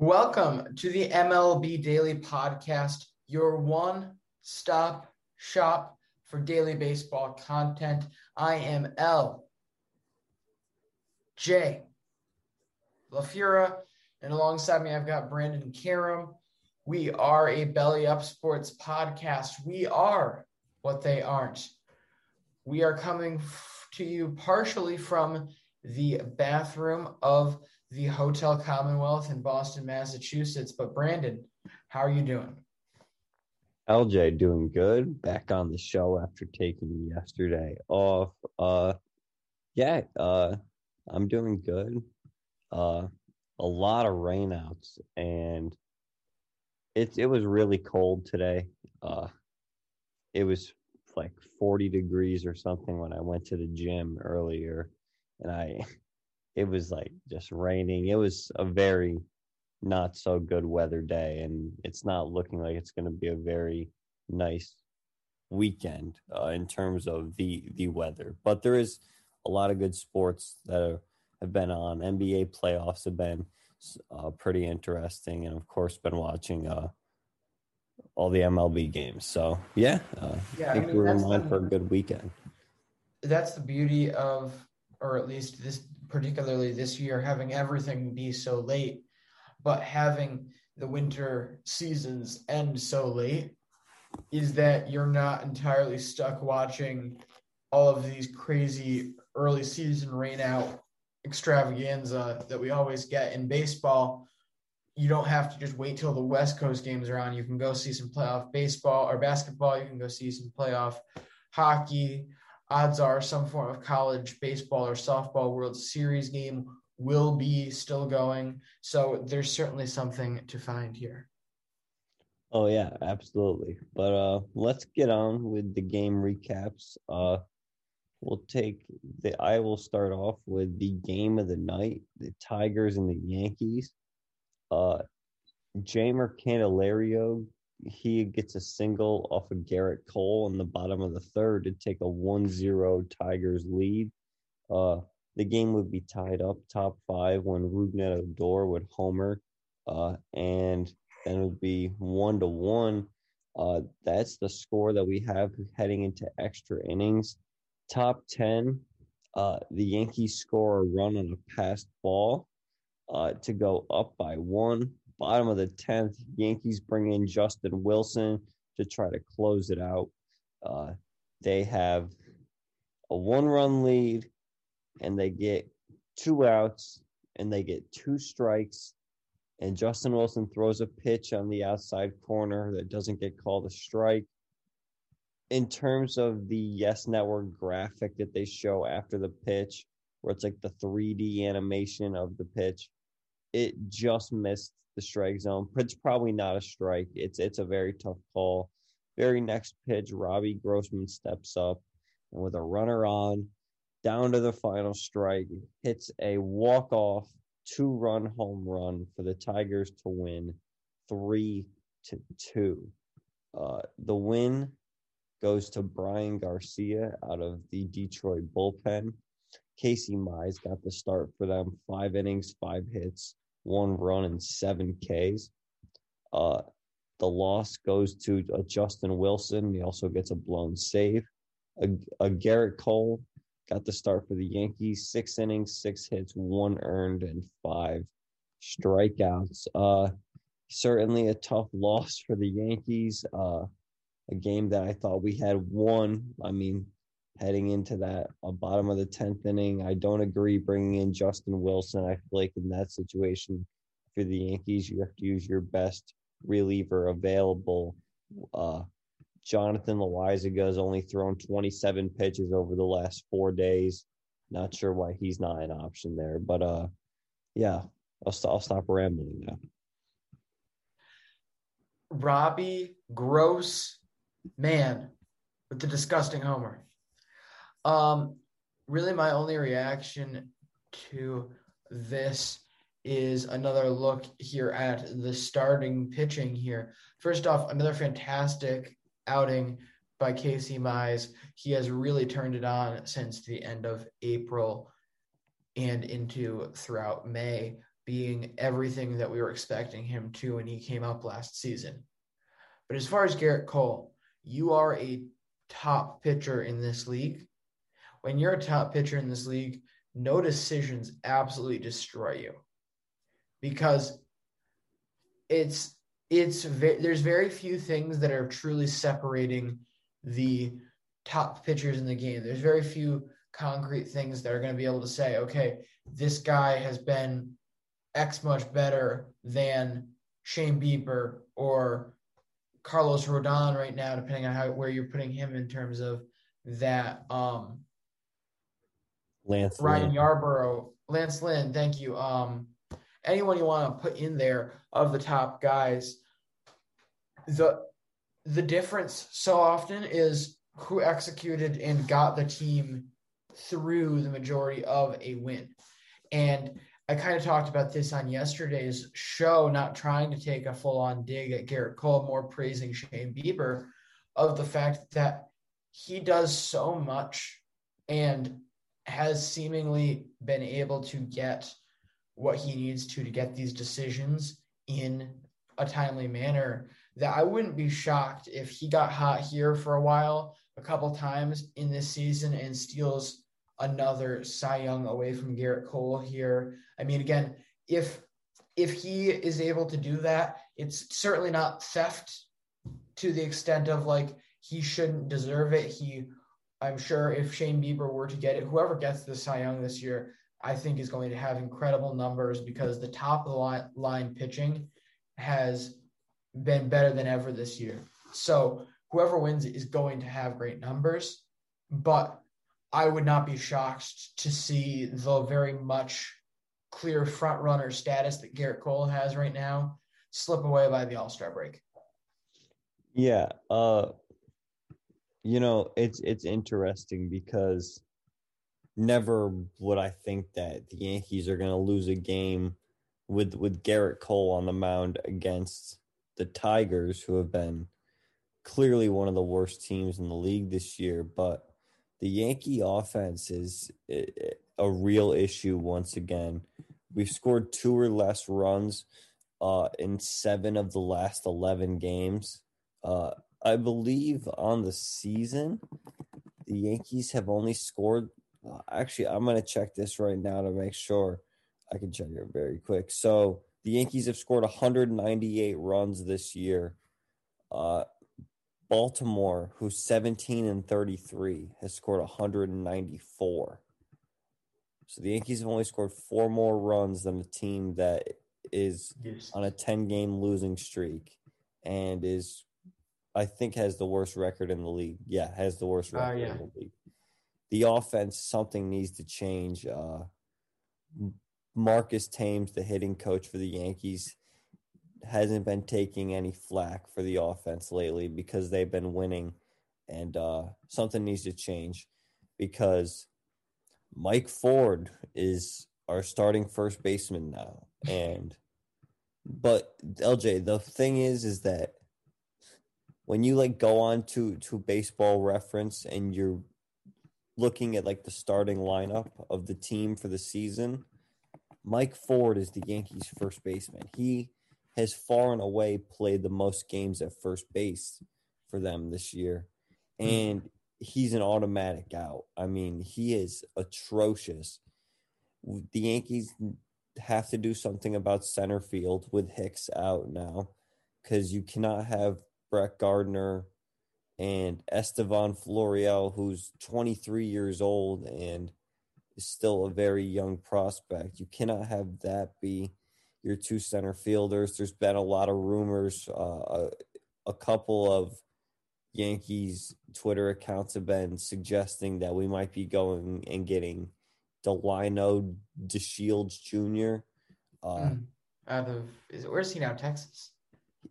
Welcome to the MLB Daily Podcast, your one stop shop for daily baseball content. I am L. J. LaFura, and alongside me, I've got Brandon Karam. We are a Belly Up Sports podcast. We are what they aren't. We are coming to you partially from the bathroom of the Hotel Commonwealth in Boston, Massachusetts. But Brandon, how are you doing? LJ doing good. Back on the show after taking yesterday off. Uh yeah, uh I'm doing good. Uh a lot of rainouts and it it was really cold today. Uh it was like 40 degrees or something when I went to the gym earlier and I it was like just raining. It was a very not so good weather day, and it's not looking like it's going to be a very nice weekend uh, in terms of the the weather. But there is a lot of good sports that are, have been on. NBA playoffs have been uh, pretty interesting, and of course, been watching uh, all the MLB games. So yeah, uh, yeah I think I mean, we're in line for a good weekend. That's the beauty of, or at least this particularly this year, having everything be so late, but having the winter seasons end so late is that you're not entirely stuck watching all of these crazy early season rain out extravaganza that we always get in baseball. You don't have to just wait till the West Coast games are on. You can go see some playoff baseball or basketball. You can go see some playoff hockey odds are some form of college baseball or softball World Series game will be still going. So there's certainly something to find here. Oh yeah, absolutely. But uh let's get on with the game recaps. Uh we'll take the I will start off with the game of the night, the Tigers and the Yankees. Uh Jeimer Candelario he gets a single off of Gerrit Cole in the bottom of the third to take a 1-0 Tigers lead. Uh, the game would be tied up top five when Rougned Odor would homer, uh, and then it would be one to one. Uh, that's the score that we have heading into extra innings. Top ten, uh, the Yankees score a run on a passed ball uh, to go up by one bottom of the 10th, Yankees bring in Justin Wilson to try to close it out. Uh, they have a one run lead and they get two outs and they get two strikes. And Justin Wilson throws a pitch on the outside corner that doesn't get called a strike. In terms of the Yes Network graphic that they show after the pitch, where it's like the 3D animation of the pitch, it just missed the strike zone. It's probably not a strike. It's it's a very tough call. Very next pitch, Robbie Grossman steps up and with a runner on, down to the final strike, hits a walk off two run home run for the Tigers to win three to two. Uh, the win goes to Bryan Garcia out of the Detroit bullpen. Casey Mize got the start for them. Five innings, five hits, one run, and seven Ks. Uh, the loss goes to uh, Justin Wilson. He also gets a blown save. A, a Gerrit Cole got the start for the Yankees. Six innings, six hits, one earned, and five strikeouts. Uh, certainly a tough loss for the Yankees. Uh, a game that I thought we had won. I mean, heading into that uh, bottom of the 10th inning, I don't agree bringing in Justin Wilson. I feel like in that situation for the Yankees, you have to use your best reliever available. Uh, Jonathan Loáisiga has only thrown 27 pitches over the last four days. Not sure why he's not an option there, but uh, yeah, I'll, st- I'll stop rambling now. Robbie Gross, man, with the disgusting homer. Um, really, my only reaction to this is another look here at the starting pitching here. First off, another fantastic outing by Casey Mize. He has really turned it on since the end of April and into throughout May, being everything that we were expecting him to when he came up last season. But as far as Gerrit Cole, you are a top pitcher in this league. When you're a top pitcher in this league, no decisions absolutely destroy you because it's it's ve- there's very few things that are truly separating the top pitchers in the game. There's very few concrete things that are going to be able to say, okay, this guy has been X much better than Shane Bieber or Carlos Rodon right now, depending on how where you're putting him in terms of that. Um, Lance Ryan Lynn. Yarborough, Lance Lynn, thank you. Um, anyone you want to put in there of the top guys. The the difference so often is who executed and got the team through the majority of a win. And I kind of talked about this on yesterday's show, not trying to take a full on dig at Gerrit Cole, more praising Shane Bieber of the fact that he does so much and has seemingly been able to get what he needs to to get these decisions in a timely manner that I wouldn't be shocked if he got hot here for a while, a couple times in this season, and steals another Cy Young away from Gerrit Cole here. I mean, again, if if he is able to do that, it's certainly not theft to the extent of like he shouldn't deserve it. He, I'm sure, if Shane Bieber were to get it, whoever gets the Cy Young this year, I think is going to have incredible numbers because the top of the line, line pitching has been better than ever this year. So whoever wins is going to have great numbers, but I would not be shocked to see the very much clear front runner status that Gerrit Cole has right now slip away by the All Star break. Yeah, uh, you know it's it's interesting because never would I think that the Yankees are going to lose a game with with Gerrit Cole on the mound against the Tigers, who have been clearly one of the worst teams in the league this year. But the Yankee offense is a real issue once again. We've scored two or less runs uh, in seven of the last 11 games. Uh, I believe on the season, the Yankees have only scored. Actually, I'm going to check this right now to make sure. I can check it very quick. So the Yankees have scored 198 runs this year. Uh, Baltimore, who's 17 and 33, has scored 194. So the Yankees have only scored four more runs than a team that is Yes. on a 10 game losing streak and is, I think, has the worst record in the league. Yeah, has the worst Ah, record yeah. in the league. The offense, something needs to change. Uh, Marcus Thames, the hitting coach for the Yankees, hasn't been taking any flack for the offense lately because they've been winning, and uh, something needs to change because Mike Ford is our starting first baseman now, and but LJ, the thing is, is that when you like go on to to baseball reference and you're looking at like the starting lineup of the team for the season, Mike Ford is the Yankees' first baseman. He has far and away played the most games at first base for them this year. Hmm. And he's an automatic out. I mean, he is atrocious. The Yankees have to do something about center field with Hicks out now because you cannot have Brett Gardner and Estevan Florial, who's 23 years old and is still a very young prospect. You cannot have that be your two center fielders. There's been a lot of rumors. Uh, a, a couple of Yankees Twitter accounts have been suggesting that we might be going and getting Delino DeShields Jr. Uh, Mm. Out of is where's he now? Texas.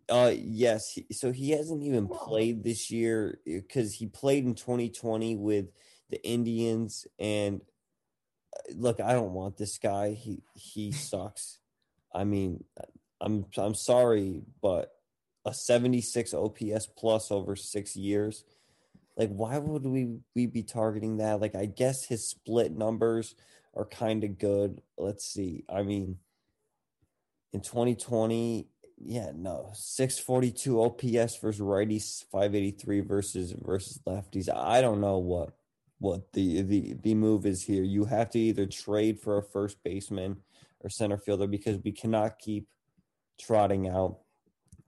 Uh, yes. So he hasn't even played this year because he played in 2020 with the Indians. And uh, look, I don't want this guy. He he sucks. I mean, I'm I'm sorry, but a 76 OPS plus over six years. Like, why would we we be targeting that? Like, I guess his split numbers are kind of good. Let's see. I mean, in 2020, yeah, no, 642 OPS versus righties, 583 versus versus lefties. I don't know what what the the the move is here. You have to either trade for a first baseman or center fielder because we cannot keep trotting out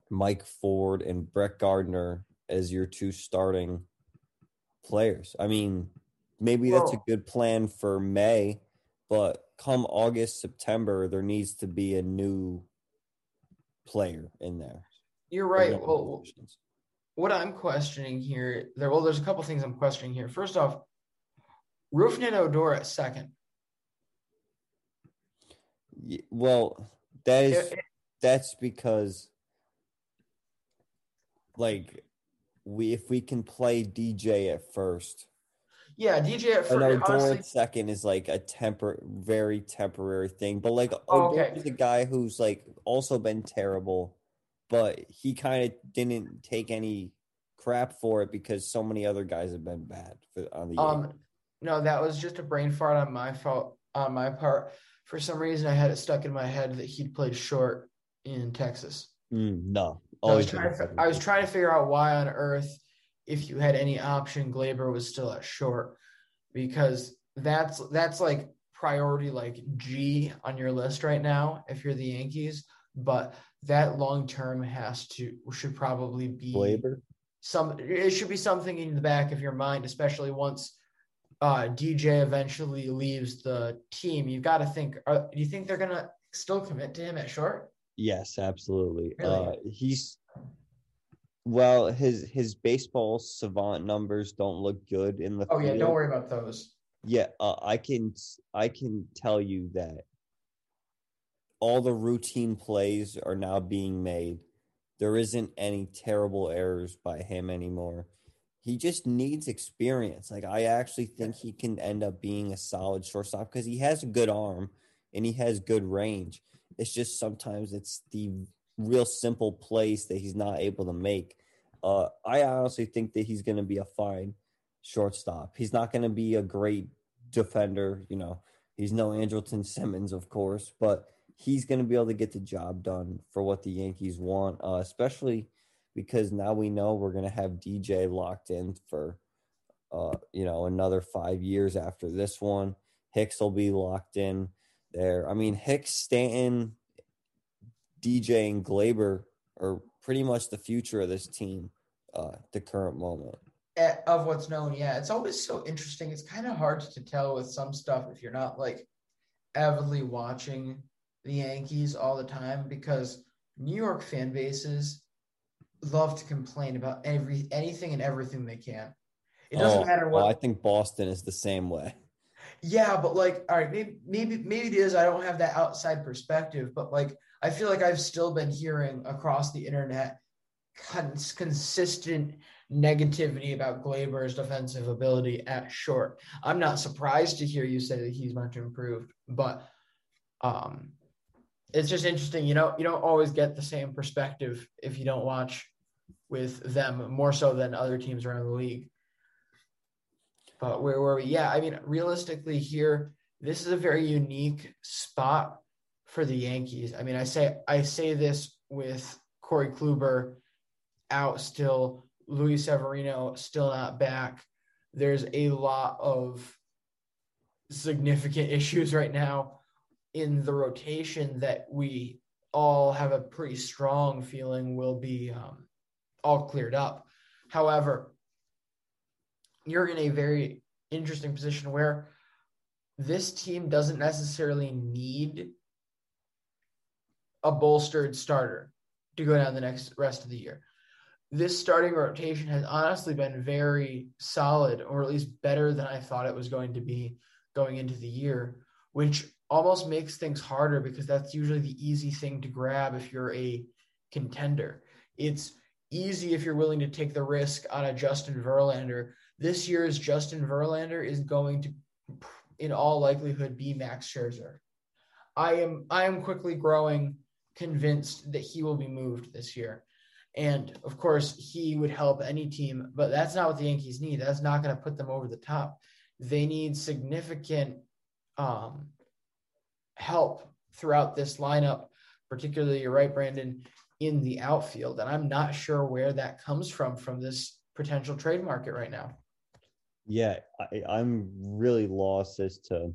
Mike Ford and Brett Gardner as your two starting players. I mean, maybe that's a good plan for May, but come August, September, there needs to be a new player in there. You're right. Well, what I'm questioning here, there well, there's a couple things I'm questioning here. First off, Rougned Odor at second. Ye- well, that is It- that's because like we if we can play DJ at first, Yeah, DJ at I know first. Odor Honestly, at second is like a temper very temporary thing, but like Oh, okay. a guy who's like also been terrible, but he kind of didn't take any crap for it because so many other guys have been bad for, on the um, no, that was just a brain fart on my fault on my part. For some reason, I had it stuck in my head that he'd played short in Texas. Mm, no, So I was always trying to, a fi- second I was trying to figure out why on earth, if you had any option, Gleyber was still at short, because that's that's like priority like G on your list right now if you're the Yankees. But that long term has to should probably be Gleyber. some. It should be something in the back of your mind, especially once uh, DJ eventually leaves the team. You've got to think. Uh, do you think they're gonna still commit to him at short? Yes, absolutely. Really? Uh, he's well, his his baseball savant numbers don't look good in the. Oh yeah, don't worry about those. Yeah, uh, I can I can tell you that all the routine plays are now being made. There isn't any terrible errors by him anymore. He just needs experience. Like I actually think he can end up being a solid shortstop because he has a good arm and he has good range. It's just sometimes it's the real simple plays that he's not able to make. Uh, I honestly think that he's going to be a fine shortstop. He's not going to be a great defender. You know, he's no Andrelton Simmons, of course, but he's going to be able to get the job done for what the Yankees want, uh, especially because now we know we're going to have DJ locked in for, uh, you know, another five years after this one. Hicks will be locked in there. I mean, Hicks, Stanton, DJ, and Gleyber are pretty much the future of this team uh, the current moment. Eh, of what's known yeah it's always so interesting it's kind of hard to tell with some stuff if you're not like avidly watching the yankees all the time because new york fan bases love to complain about every anything and everything they can it doesn't Oh, matter what well, I think Boston is the same way. yeah, but like, all right, maybe maybe maybe it is. I don't have that outside perspective, but like, I feel like I've still been hearing across the internet cons- consistent negativity about Gleyber's defensive ability at short. I'm not surprised to hear you say that he's much improved, but um, it's just interesting. You know, you don't always get the same perspective if you don't watch with them more so than other teams around the league. But where were we? Yeah, I mean, realistically, here this is a very unique spot for the Yankees. I mean, I say I say this with Corey Kluber out still, Luis Severino still not back. There's a lot of significant issues right now in the rotation that we all have a pretty strong feeling will be um, all cleared up. However, you're in a very interesting position where this team doesn't necessarily need a bolstered starter to go down the next rest of the year. This starting rotation has honestly been very solid, or at least better than I thought it was going to be going into the year, which almost makes things harder because that's usually the easy thing to grab if you're a contender. It's easy if you're willing to take the risk on a Justin Verlander. This year's Justin Verlander is going to, in all likelihood, be Max Scherzer. I am I am quickly growing convinced that he will be moved this year. And of course, he would help any team, but that's not what the Yankees need. That's not going to put them over the top. They need significant um, help throughout this lineup, particularly you're right, Brandon, in the outfield. And I'm not sure where that comes from from this potential trade market right now. Yeah, I, I'm really lost as to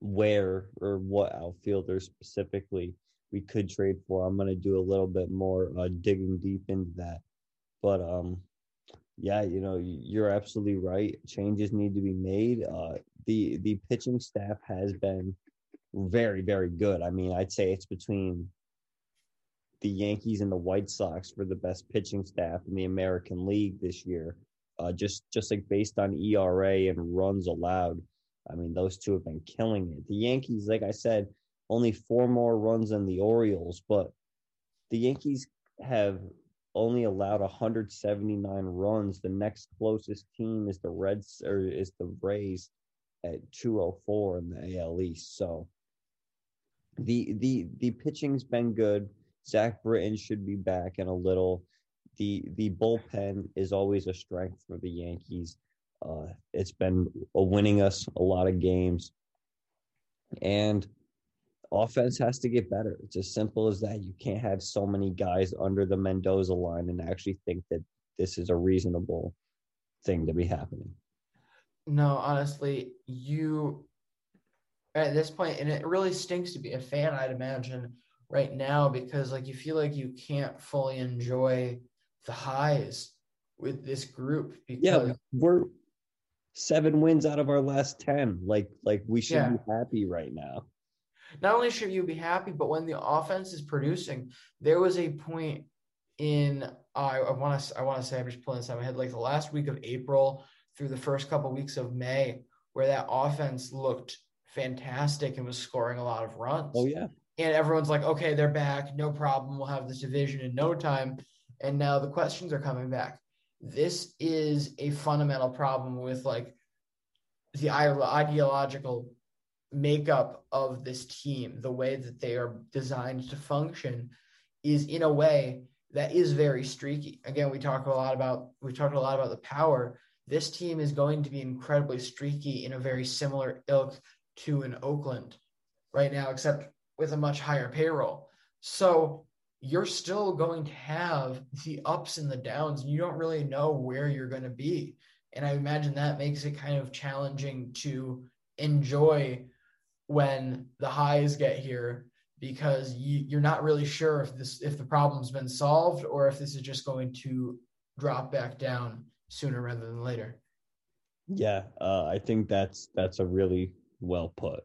where or what outfielder specifically we could trade for. I'm to do a little bit more uh, digging deep into that. But um, yeah, you know, you're absolutely right. Changes need to be made. Uh, the the pitching staff has been very very good. I mean, I'd say it's between the Yankees and the White Sox for the best pitching staff in the American League this year. Uh, just just like based on ERA and runs allowed. I mean, those two have been killing it. The Yankees, like I said, only four more runs than the Orioles, but the Yankees have only allowed 179 runs. The next closest team is the Reds or is the Rays at 204 in the AL East. So the the the pitching's been good. Zach Britton should be back in a little. The the bullpen is always a strength for the Yankees. Uh, it's been winning us a lot of games, and offense has to get better. It's as simple as that. You can't have so many guys under the Mendoza line and actually think that this is a reasonable thing to be happening. No, honestly, you at this point, and it really stinks to be a fan, I'd imagine, right now, because like you feel like you can't fully enjoy the highs with this group. Because, yeah, we're seven wins out of our last ten. Like, like we should yeah. be happy right now not only should you be happy, but when the offense is producing, there was a point in I want to I want to say I'm just pulling this out of my head like the last week of April through the first couple of weeks of May where that offense looked fantastic and was scoring a lot of runs. Oh yeah. And everyone's like, okay, they're back, no problem. We'll have this division in no time. And now the questions are coming back. This is a fundamental problem with like the ideological makeup of this team, the way that they are designed to function, is in a way that is very streaky. Again, we talk a lot about we talked a lot about the power. This team is going to be incredibly streaky in a very similar ilk to an Oakland right now, except with a much higher payroll. So you're still going to have the ups and the downs, you don't really know where you're going to be. And I imagine that makes it kind of challenging to enjoy when the highs get here because you, you're not really sure if this if the problem's been solved or if this is just going to drop back down sooner rather than later. Yeah, uh, I think that's that's a really well put.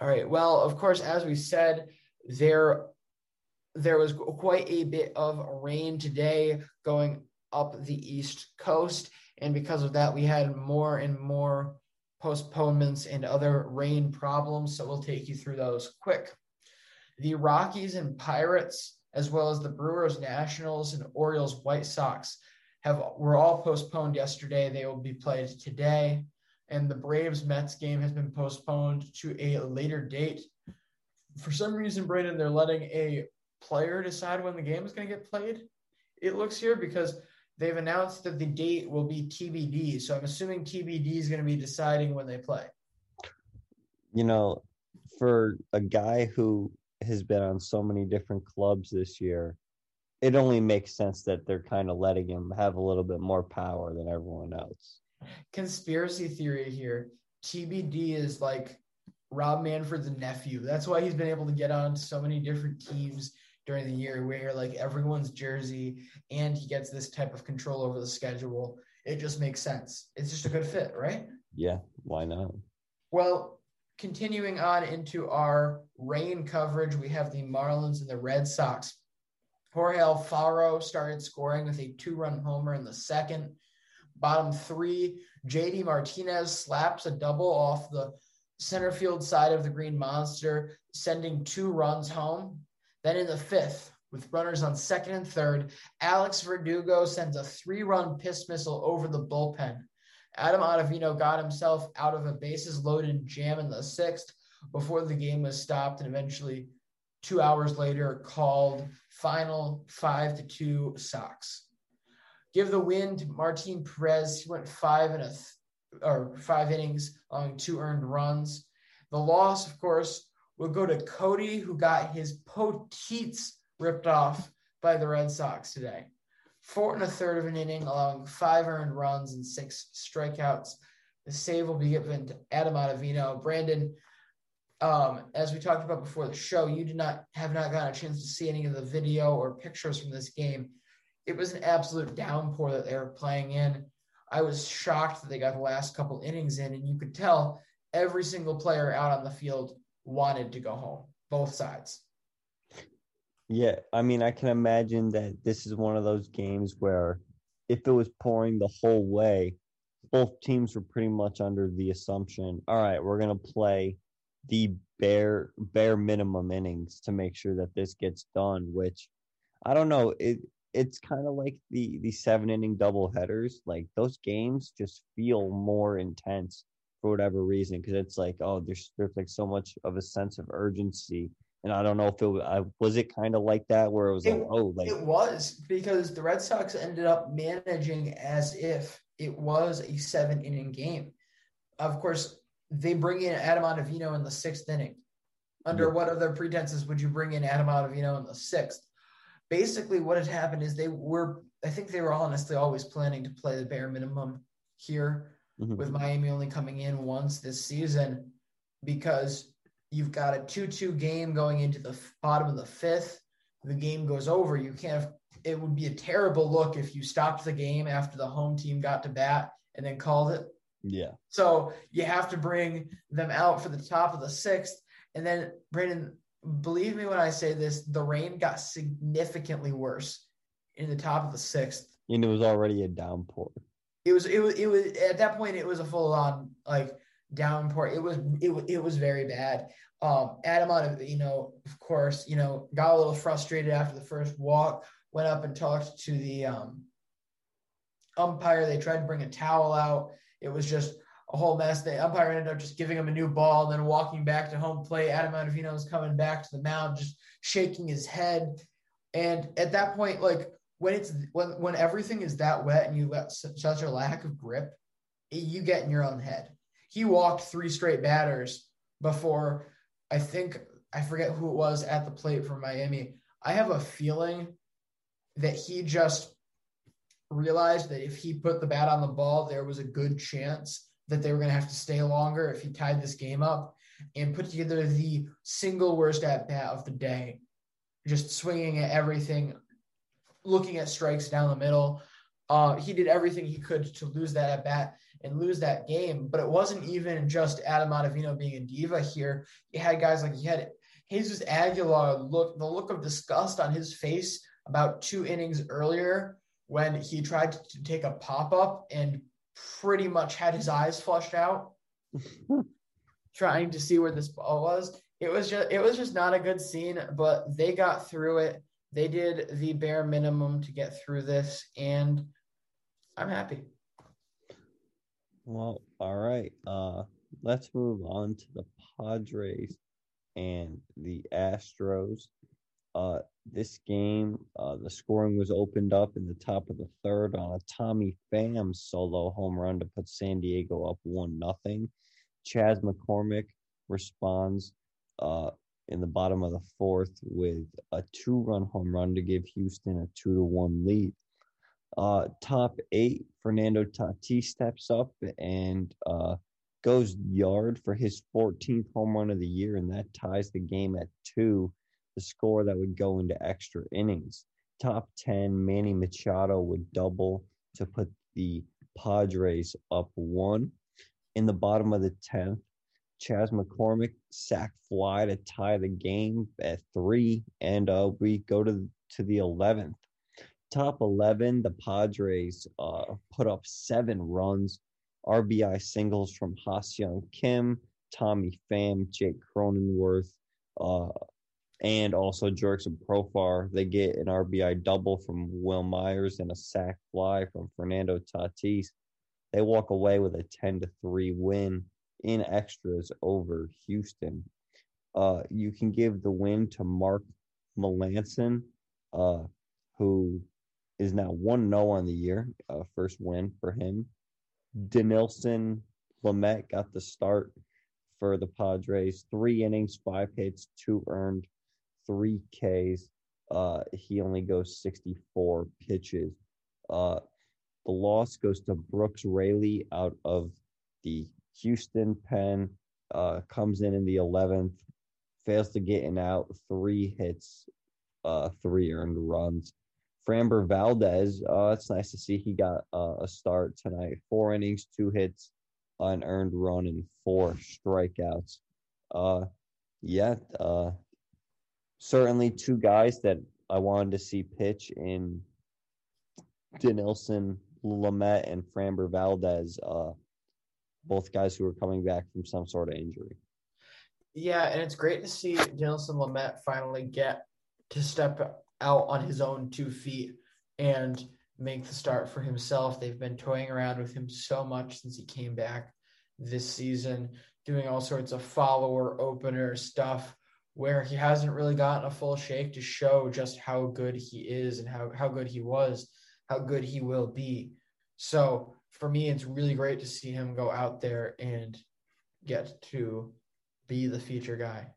All right. Well, of course, as we said, there there was quite a bit of rain today going up the east coast, and because of that, we had more and more postponements and other rain problems. So we'll take you through those quick. The Rockies and Pirates, as well as the Brewers, Nationals, and Orioles, White Sox, have were all postponed yesterday. They will be played today and the Braves Mets game has been postponed to a later date. For some reason, Brandon, they're letting a player decide when the game is going to get played. It looks here because they've announced that the date will be TBD. So I'm assuming TBD is going to be deciding when they play. You know, for a guy who has been on so many different clubs this year, it only makes sense that they're kind of letting him have a little bit more power than everyone else. Conspiracy theory here. TBD is like Rob Manfred's nephew. That's why he's been able to get on so many different teams during the year, where you're like everyone's jersey, and he gets this type of control over the schedule. It just makes sense. It's just a good fit, right? Yeah, why not? Well, continuing on into our rain coverage, we have the Marlins and the Red Sox. Jorge Alfaro started scoring with a two-run homer in the second. Bottom three, JD Martinez slaps a double off the center field side of the Green Monster, sending two runs home. Then in the fifth, with runners on second and third, Alex Verdugo sends a three run piss missile over the bullpen. Adam Ottavino got himself out of a bases loaded jam in the sixth before the game was stopped and eventually two hours later called final five to two Sox give the win to Martin Perez. He went five and a th- or five innings on two earned runs. The loss, of course, will go to Cody, who got his poteets ripped off by the Red Sox today. Four and a third of an inning, allowing five earned runs and six strikeouts. The save will be given to Adam Ottavino. Brandon, um, as we talked about before the show, you did not have not gotten a chance to see any of the video or pictures from this game it was an absolute downpour that they were playing in. I was shocked that they got the last couple innings in, and you could tell every single player out on the field wanted to go home, both sides. Yeah, I mean, I can imagine that this is one of those games where if it was pouring the whole way, both teams were pretty much under the assumption, all right, we're going to play the bare bare minimum innings to make sure that this gets done, which I don't know, it it's kind of like the the seven inning double headers. Like those games just feel more intense for whatever reason because it's like oh there's there's like so much of a sense of urgency. And I don't know if it was it kind of like that where it was it, like oh like it was because the Red Sox ended up managing as if it was a seven inning game. Of course, they bring in Adam Ottavino in the sixth inning. Under yeah. what other pretenses would you bring in Adam Ottavino in the sixth? Basically what had happened is they were I think they were honestly always planning to play the bare minimum here mm-hmm. with Miami only coming in once this season because you've got a 2-2 game going into the bottom of the 5th the game goes over. You can't it would be a terrible look if you stopped the game after the home team got to bat and then called it. Yeah. So you have to bring them out for the top of the 6th and then Brandon believe me when I say this, the rain got significantly worse in the top of the sixth. And it was already a downpour. It was it was it was at that point it was a full on like downpour. It was it, it was very bad. Um, Adam on you know, of course, you know, got a little frustrated after the first walk, went up and talked to the um, umpire. They tried to bring a towel out. It was just a whole mess. The umpire ended up just giving him a new ball and then walking back to home plate. Adam Ottavino was coming back to the mound, just shaking his head. And at that point, like when it's when when everything is that wet and you let such a lack of grip, you get in your own head. He walked three straight batters before I think I forget who it was at the plate for Miami. I have a feeling that he just realized that if he put the bat on the ball, there was a good chance that they were going to have to stay longer if he tied this game up and put together the single worst at bat of the day, just swinging at everything, looking at strikes down the middle. Uh, he did everything he could to lose that at bat and lose that game. But it wasn't even just Adam Ottavino being a diva here. You had guys like he had Jesus Aguilar look the look of disgust on his face about two innings earlier when he tried to take a pop up and pretty much had his eyes flushed out, trying to see where this ball was. It was just it was just not a good scene, but they got through it. They did the bare minimum to get through this, and I'm happy. Well, all right. Uh, let's move on to the Padres and the Astros. Uh, this game, uh, the scoring was opened up in the top of the third on a Tommy Pham solo home run to put San Diego up one nothing. Chas McCormick responds uh, in the bottom of the fourth with a two-run home run to give Houston a two to one lead. Uh, top eight, Fernando Tatis steps up and uh, goes yard for his 14th home run of the year, and that ties the game at two, the score that would go into extra innings. Top 10, Manny Machado would double to put the Padres up one. In the bottom of the 10th, Chas McCormick sack fly to tie the game at three, and uh, we go to to the 11th top 11, the Padres uh, put up seven runs. RBI singles from Ha-Seong Kim, Tommy Pham, Jake Cronenworth, uh, and also Jurickson Profar. They get an RBI double from Wil Myers and a sac fly from Fernando Tatis. They walk away with a 10 to 3 win in extras over Houston. Uh, you can give the win to Mark Melancon, uh, who is now 1 0 on the year. Uh, first win for him. Dinelson Lamet got the start for the Padres. Three innings, five hits, two earned, three Ks. Uh, he only goes 64 pitches. Uh, the loss goes to Brooks Raley out of the Houston pen. Uh, comes in in the 11th, fails to get an out, three hits, uh, three earned runs. Framber Valdez, uh, it's nice to see he got uh, a start tonight. Four innings, two hits, an earned run, and four strikeouts. Uh, yeah, uh, certainly two guys that I wanted to see pitch in Dinelson Lamet and Framber Valdez, uh, both guys who are coming back from some sort of injury. Yeah, and it's great to see Dinelson Lamet finally get to step out on his own two feet and make the start for himself. They've been toying around with him so much since he came back this season, doing all sorts of follower opener stuff where he hasn't really gotten a full shake to show just how good he is and how, how good he was, how good he will be. So for me, it's really great to see him go out there and get to be the feature guy.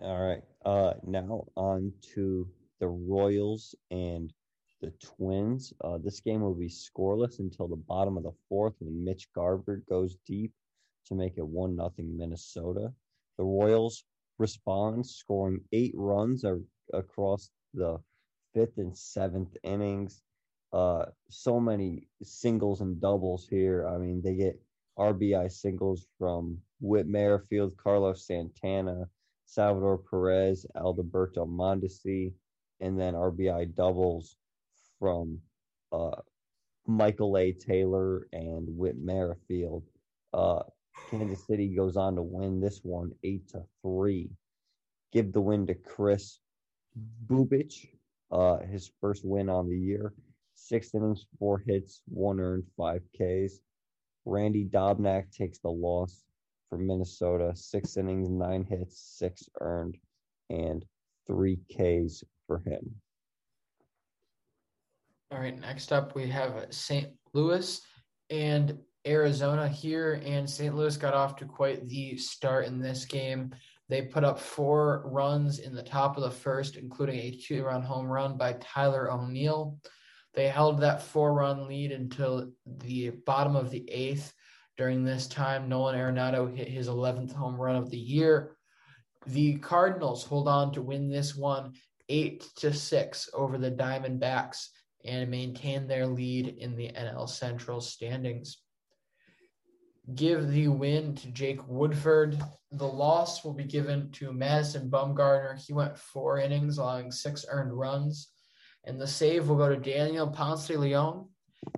All right. Uh, now on to the Royals and the Twins. Uh, this game will be scoreless until the bottom of the fourth when Mitch Garver goes deep to make it one nothing Minnesota. The Royals respond, scoring eight runs across the fifth and seventh innings. Uh, so many singles and doubles here. I mean, they get RBI singles from Whit Merrifield, Carlos Santana, Salvador Perez, Alberto Mondesi, and then RBI doubles from uh, Michael A. Taylor and Whit Merrifield. Uh, Kansas City goes on to win this one eight to three. Give the win to Kris Bubic, uh, his first win on the year. Six innings, four hits, one earned, five Ks. Randy Dobnak takes the loss for Minnesota. Six innings, nine hits, six earned, and three Ks for him. All right, next up we have St. Louis and Arizona here, and St. Louis got off to quite the start in this game. They put up four runs in the top of the first, including a two run home run by Tyler O'Neill. They held that four run lead until the bottom of the eighth. During this time, Nolan Arenado hit his 11th home run of the year. The Cardinals hold on to win this one eight to six over the Diamondbacks and maintain their lead in the NL Central standings. Give the win to Jake Woodford. The loss will be given to Madison Bumgarner. He went four innings, allowing six earned runs. And the save will go to Daniel Ponce de Leon,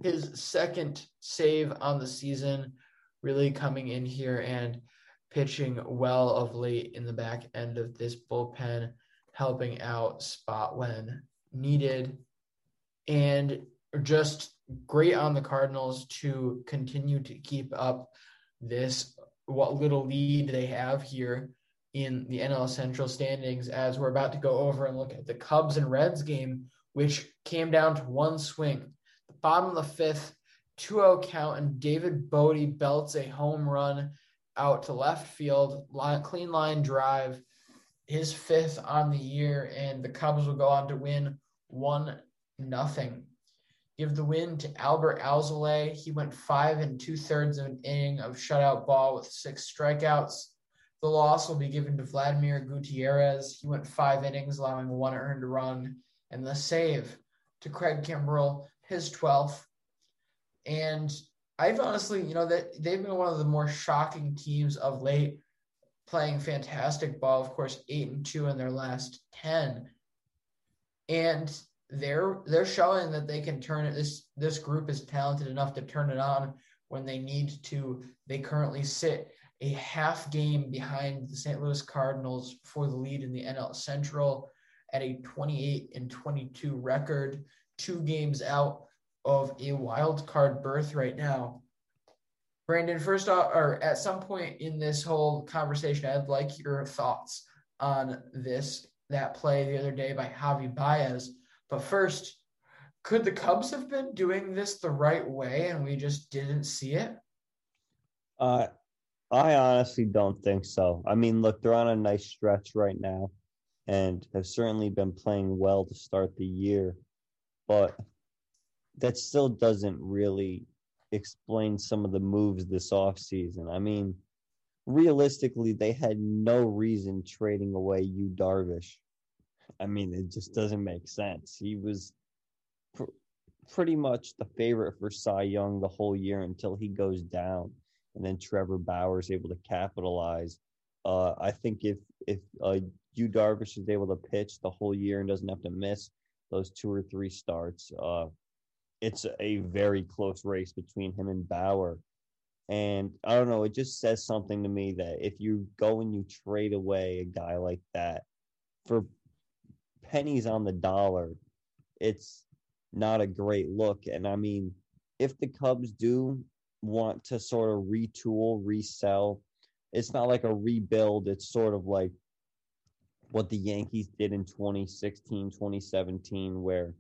his second save on the season, really coming in here and pitching well of late in the back end of this bullpen, helping out spot when needed. And just great on the Cardinals to continue to keep up this what little lead they have here in the NL Central standings as we're about to go over and look at the Cubs and Reds game, which came down to one swing. The bottom of the fifth, 2 0 count, and David Bote belts a home run out to left field, line, clean line drive, his fifth on the year, and the Cubs will go on to win one nothing. Give the win to Adbert Alzolay. He went five and two thirds of an inning of shutout ball with six strikeouts. The loss will be given to Vladimir Gutierrez. He went five innings, allowing one earned run, and the save to Craig Kimbrel, his 12th. And I've honestly, you know, that they've been one of the more shocking teams of late, playing fantastic ball. Of course, eight and two in their last ten, and they're they're showing that they can turn it. This this group is talented enough to turn it on when they need to. They currently sit a half game behind the St. Louis Cardinals for the lead in the NL Central at a 28 and 22 record, two games out of a wild card berth right now. Brandon, first off, or at some point in this whole conversation, I'd like your thoughts on this that play the other day by Javi Baez. But first, could the Cubs have been doing this the right way and we just didn't see it? Uh, I honestly don't think so. I mean, look, they're on a nice stretch right now and have certainly been playing well to start the year. But that still doesn't really explain some of the moves this offseason. I mean, realistically, they had no reason trading away Yu Darvish. I mean, it just doesn't make sense. He was pr- pretty much the favorite for Cy Young the whole year until he goes down, and then Trevor Bauer is able to capitalize. Uh, I think if if uh, Yu Darvish is able to pitch the whole year and doesn't have to miss those two or three starts, uh, it's a very close race between him and Bauer. And I don't know, it just says something to me that if you go and you trade away a guy like that for pennies on the dollar, it's not a great look. And I mean, if the Cubs do want to sort of retool, resell, it's not like a rebuild. It's sort of like what the Yankees did in 2016, 2017, where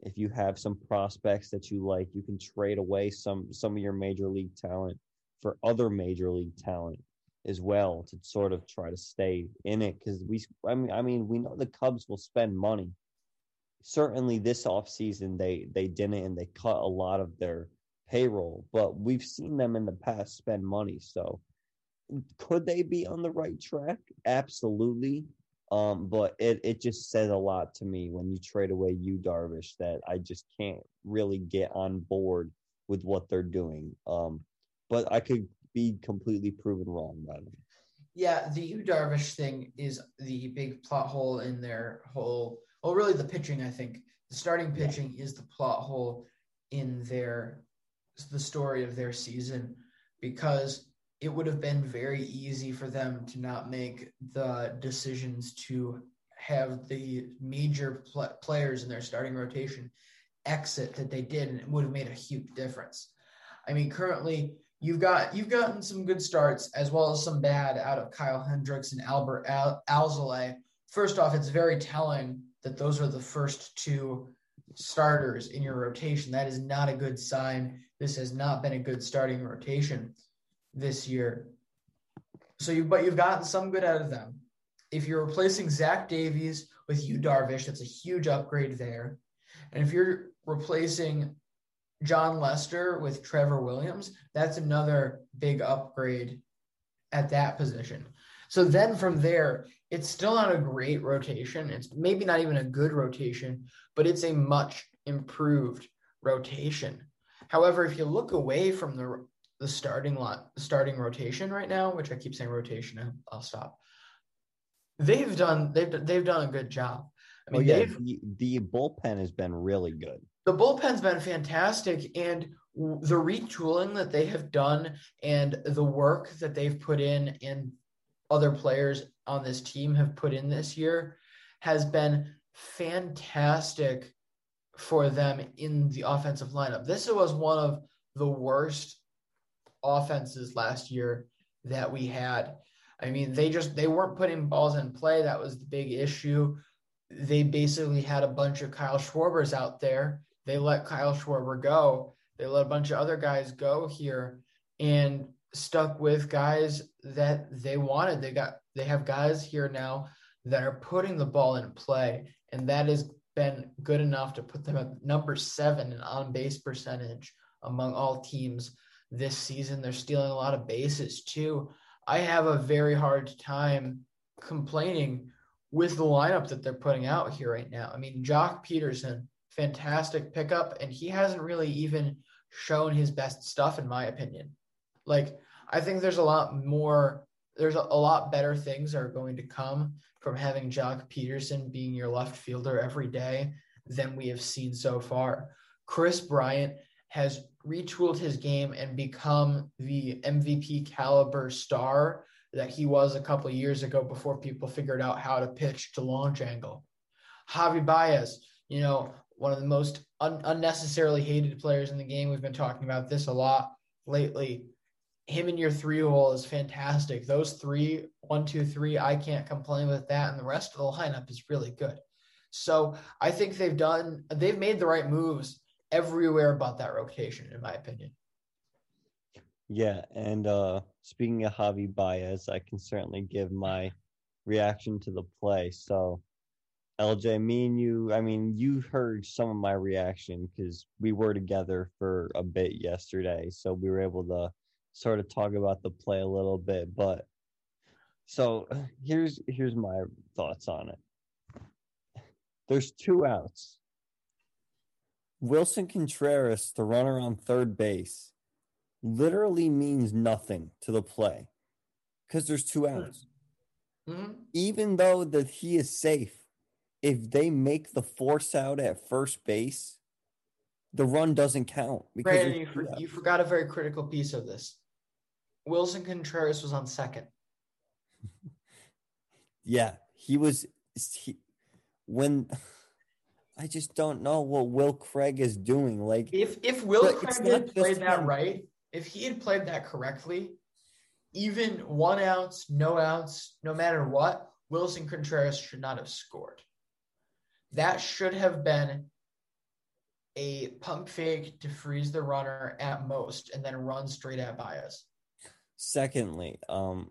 if you have some prospects that you like, you can trade away some some of your major league talent for other major league talent as well to sort of try to stay in it because we I mean I mean we know the Cubs will spend money. Certainly this offseason they they didn't and they cut a lot of their payroll, but we've seen them in the past spend money. So could they be on the right track? Absolutely. Um, but it, it just says a lot to me when you trade away Yu Darvish that I just can't really get on board with what they're doing. Um, but I could be completely proven wrong by them. Yeah, the Yu Darvish thing is the big plot hole in their whole. Well, really, the pitching. I think the starting pitching is the plot hole in their the story of their season. because it would have been very easy for them to not make the decisions to have the major pl- players in their starting rotation exit that they did, and it would have made a huge difference. I mean, currently you've got you've gotten some good starts as well as some bad out of Kyle Hendricks and Adbert Al- Alzolay. First off, it's very telling that those are the first two starters in your rotation. That is not a good sign. This has not been a good starting rotation this year. So you but you've gotten some good out of them. If you're replacing Zach Davies with Yu Darvish, that's a huge upgrade there. And if you're replacing Jon Lester with Trevor Williams, that's another big upgrade at that position. So then from there, it's still not a great rotation. It's maybe not even a good rotation, but it's a much improved rotation. However, if you look away from the the starting lot, starting rotation right now, which I keep saying rotation, I'll stop. They've done they've they've done a good job. I oh, mean, oh, yeah, the, the bullpen has been really good. The bullpen's been fantastic, and the retooling that they have done and the work that they've put in and other players on this team have put in this year has been fantastic for them in the offensive lineup. This was one of the worst offenses last year that we had. I mean, they just they weren't putting balls in play. That was the big issue. They basically had a bunch of Kyle Schwarbers out there. They let Kyle Schwarber go. They let a bunch of other guys go here and stuck with guys that they wanted. They got they have guys here now that are putting the ball in play, and that has been good enough to put them at number seven in on base percentage among all teams this season. They're stealing a lot of bases too. I have a very hard time complaining with the lineup that they're putting out here right now. I mean, Joc Pederson, fantastic pickup, and he hasn't really even shown his best stuff, in my opinion. Like, I think there's a lot more, there's a, a lot better things are going to come from having Joc Pederson being your left fielder every day than we have seen so far. Kris Bryant has retooled his game and become the MVP caliber star that he was a couple years ago before people figured out how to pitch to launch angle. Javi Baez, you know, one of the most un- unnecessarily hated players in the game. We've been talking about this a lot lately. Him in your three hole is fantastic. Those three, one, two, three, I can't complain with that. And the rest of the lineup is really good. So I think they've done, they've made the right moves everywhere about that rotation, in my opinion. Yeah, and uh speaking of Javi Baez, I can certainly give my reaction to the play. So, LJ, me and you, I mean, you heard some of my reaction because we were together for a bit yesterday, so we were able to sort of talk about the play a little bit. But so here's here's my thoughts on it. There's two outs. Willson Contreras, the runner on third base, literally means nothing to the play because there's two outs. Mm-hmm. Even though that he is safe, if they make the force out at first base, the run doesn't count. Brandon, you, for, you forgot a very critical piece of this. Willson Contreras was on second. yeah, he was. He, when I just don't know what Will Craig is doing. Like if if Will Craig had played that him. right, if he had played that correctly, even one ounce, no ounce, no matter what, Willson Contreras should not have scored. That should have been a pump fake to freeze the runner at most and then run straight at Baez. Secondly, um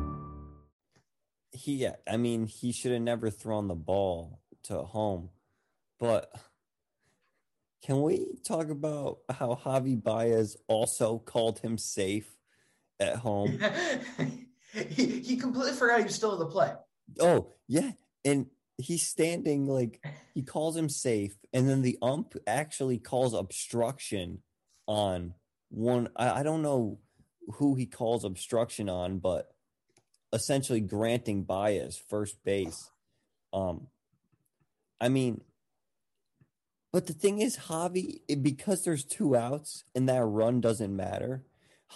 He, I mean, he should have never thrown the ball to home. But can we talk about how Javi Baez also called him safe at home? he, he completely forgot he was still in the play. Oh, yeah. And he's standing like he calls him safe, and then the ump actually calls obstruction on one. I, I don't know who he calls obstruction on, but essentially granting Baez first base. Um, I mean, but the thing is, Javi, because there's two outs and that run doesn't matter,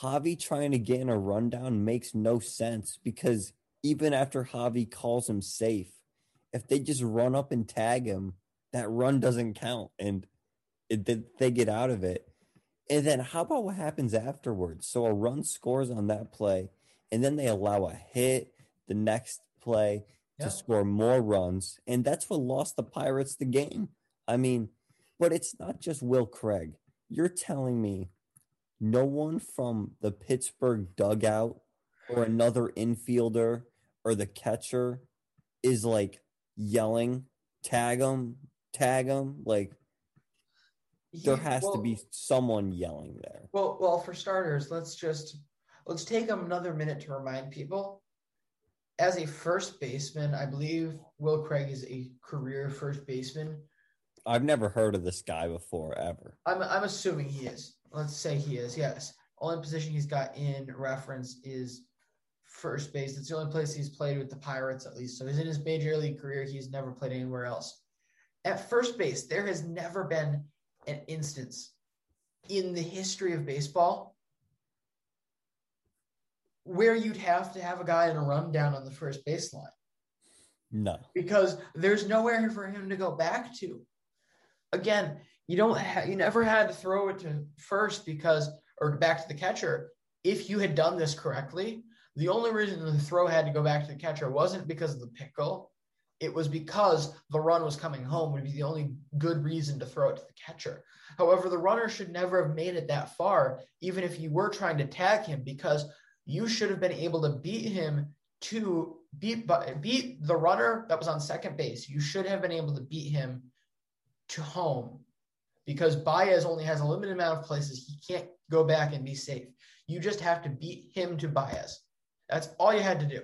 Javi trying to get in a rundown makes no sense because even after Javi calls him safe, if they just run up and tag him, that run doesn't count and it, they get out of it. And then how about what happens afterwards? So a run scores on that play, and then they allow a hit the next play to score more runs. And that's what lost the Pirates the game. I mean, but it's not just Will Craig. You're telling me no one from the Pittsburgh dugout or another infielder or the catcher is like yelling, tag him, tag him. Like there has well, to be someone yelling there. Well, well, for starters, let's just let's take another minute to remind people. As a first baseman, I believe Will Craig is a career first baseman I've never heard of this guy before ever. I'm I'm assuming he is. Let's say he is. Yes. Only position he's got in reference is first base. It's the only place he's played with the Pirates at least. So he's in his major league career. He's never played anywhere else. At first base, there has never been an instance in the history of baseball where you'd have to have a guy in a rundown on the first baseline. No. Because there's nowhere for him to go back to again, you don't ha- you never had to throw it to first because or back to the catcher. If you had done this correctly, the only reason the throw had to go back to the catcher wasn't because of the pickle. It was because the run was coming home would be the only good reason to throw it to the catcher. However, the runner should never have made it that far, even if you were trying to tag him, because you should have been able to beat him to beat beat the runner that was on second base. You should have been able to beat him to home because Baez only has a limited amount of places he can't go back and be safe. You just have to beat him to Baez. That's all you had to do.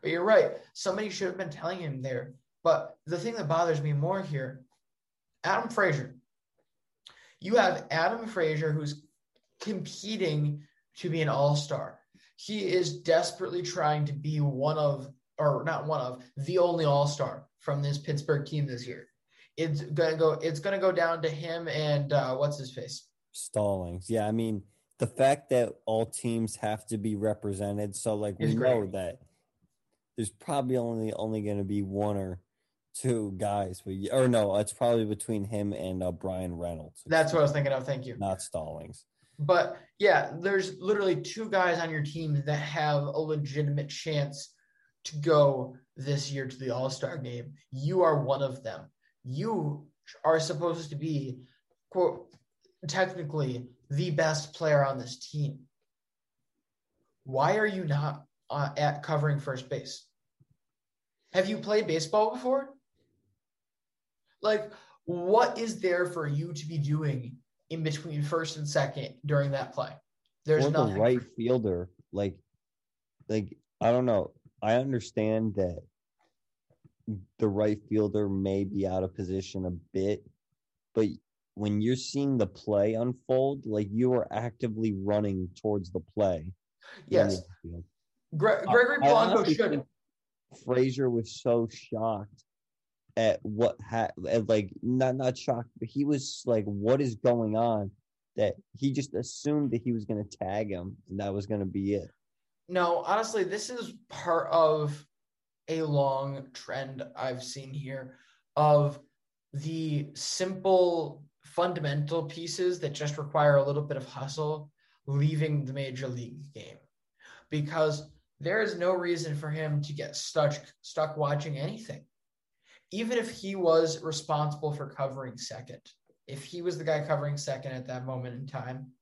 But you're right. Somebody should have been telling him there. But the thing that bothers me more here, Adam Frazier. You have Adam Frazier who's competing to be an all-star. He is desperately trying to be one of, or not one of, the only all-star from this Pittsburgh team this year it's gonna go it's gonna go down to him and uh, what's his face Stallings. Yeah, I mean the fact that all teams have to be represented, so like we know that there's probably only only going to be one or two guys, but or no, it's probably between him and uh, Bryan Reynolds. That's what I was thinking of. Thank you. Not Stallings. But yeah, there's literally two guys on your team that have a legitimate chance to go this year to the All Star game. You are one of them. You are supposed to be quote technically the best player on this team. Why are you not uh, at covering first base? Have you played baseball before? Like what is there for you to be doing in between first and second during that play there's or nothing the right fielder like like i don't know i understand that the right fielder may be out of position a bit, but when you're seeing the play unfold, like you are actively running towards the play. Yes. Gre- Gregory Polanco should. Frazier was so shocked at what had, like, not not shocked, but he was like, "What is going on?" That he just assumed that he was going to tag him, and that was going to be it. No, honestly, this is part of a long trend I've seen here of the simple fundamental pieces that just require a little bit of hustle, leaving the major league game because there is no reason for him to get stuck stuck watching anything. Even if he was responsible for covering second, if he was the guy covering second at that moment in time,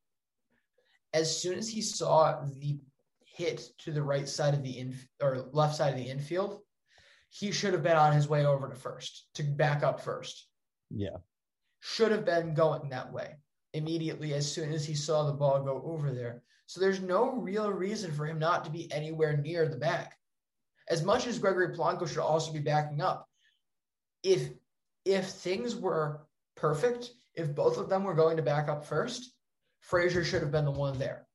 as soon as he saw the hit to the right side of the in or left side of the infield, he should have been on his way over to first to back up first. Yeah. Should have been going that way immediately as soon as he saw the ball go over there. So there's no real reason for him not to be anywhere near the back. As much as Gregory Polanco should also be backing up, if if things were perfect, if both of them were going to back up first, Frazier should have been the one there.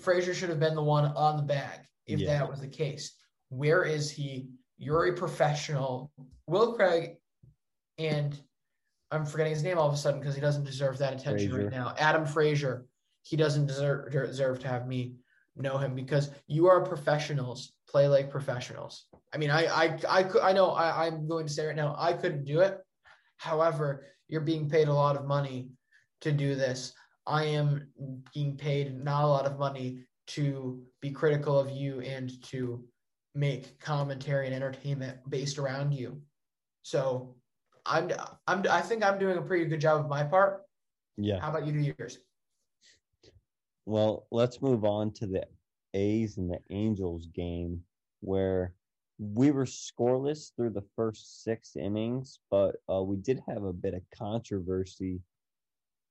Frazier should have been the one on the bag if Yeah. that was the case. Where is he? You're a professional. Will Craig and I'm forgetting his name all of a sudden because he doesn't deserve that attention Frazier. right now. Adam Frazier. He doesn't deserve deserve to have me know him because you are professionals. Play like professionals. I mean, I I I could I know I, I'm going to say right now I couldn't do it. However, you're being paid a lot of money to do this. I am being paid not a lot of money to be critical of you and to make commentary and entertainment based around you. So I'm I'm I think I'm doing a pretty good job of my part. Yeah. How about you do yours? Well, let's move on to the A's and the Angels game where we were scoreless through the first six innings, but uh, we did have a bit of controversy.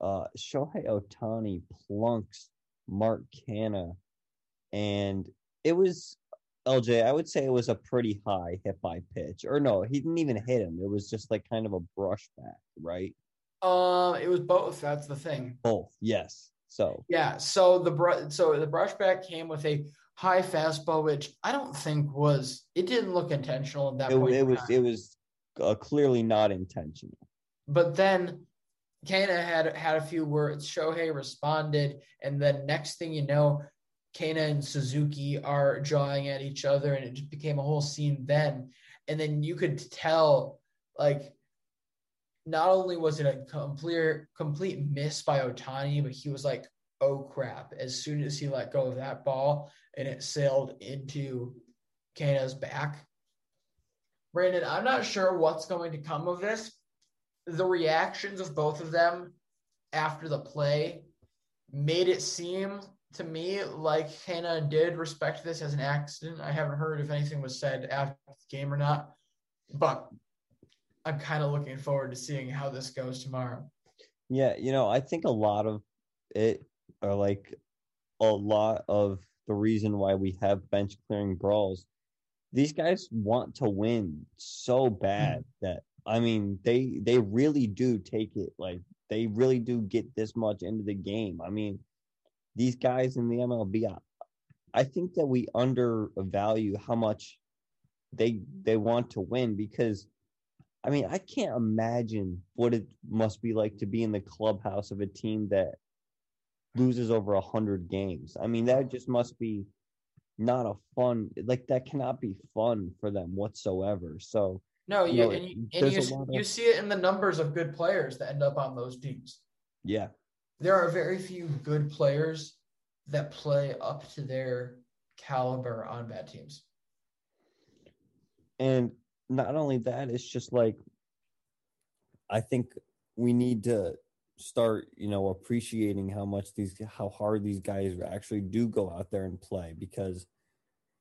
Uh, Shohei Ohtani plunks Mark Canha, and it was LJ. I would say it was a pretty high hit by pitch, or no, he didn't even hit him. It was just like kind of a brush back, right? Um, it was both. That's the thing. Both, yes. So Yeah. So the br- so the brushback came with a high fastball, which I don't think was. It didn't look intentional at that it, point. it was it was uh, clearly not intentional. But then Canha had had a few words. Shohei responded, and then next thing you know, Canha and Suzuki are jawing at each other, and it just became a whole scene then. And then you could tell, like, not only was it a complete complete miss by Ohtani, but he was like, "Oh crap!" As soon as he let go of that ball, and it sailed into Canha's back. Brandon, I'm not sure what's going to come of this the reactions of both of them after the play made it seem to me like Canha did respect this as an accident. I haven't heard if anything was said after the game or not, but I'm kind of looking forward to seeing how this goes tomorrow. Yeah, you know, I think a lot of it are like a lot of the reason why we have bench clearing brawls. These guys want to win so bad mm. that I mean they they really do take it like they really do get this much into the game. I mean, these guys in the MLB, I, I think that we undervalue how much they they want to win because I mean, I can't imagine what it must be like to be in the clubhouse of a team that loses over a hundred games. I mean, that just must be not a fun like that cannot be fun for them whatsoever. So No, You you, know, and, you, and you, of- you see it in the numbers of good players that end up on those teams. yeah, There are very few good players that play up to their caliber on bad teams. and not only that, it's just like I think we need to start, you know, appreciating how much these how hard these guys actually do go out there and play because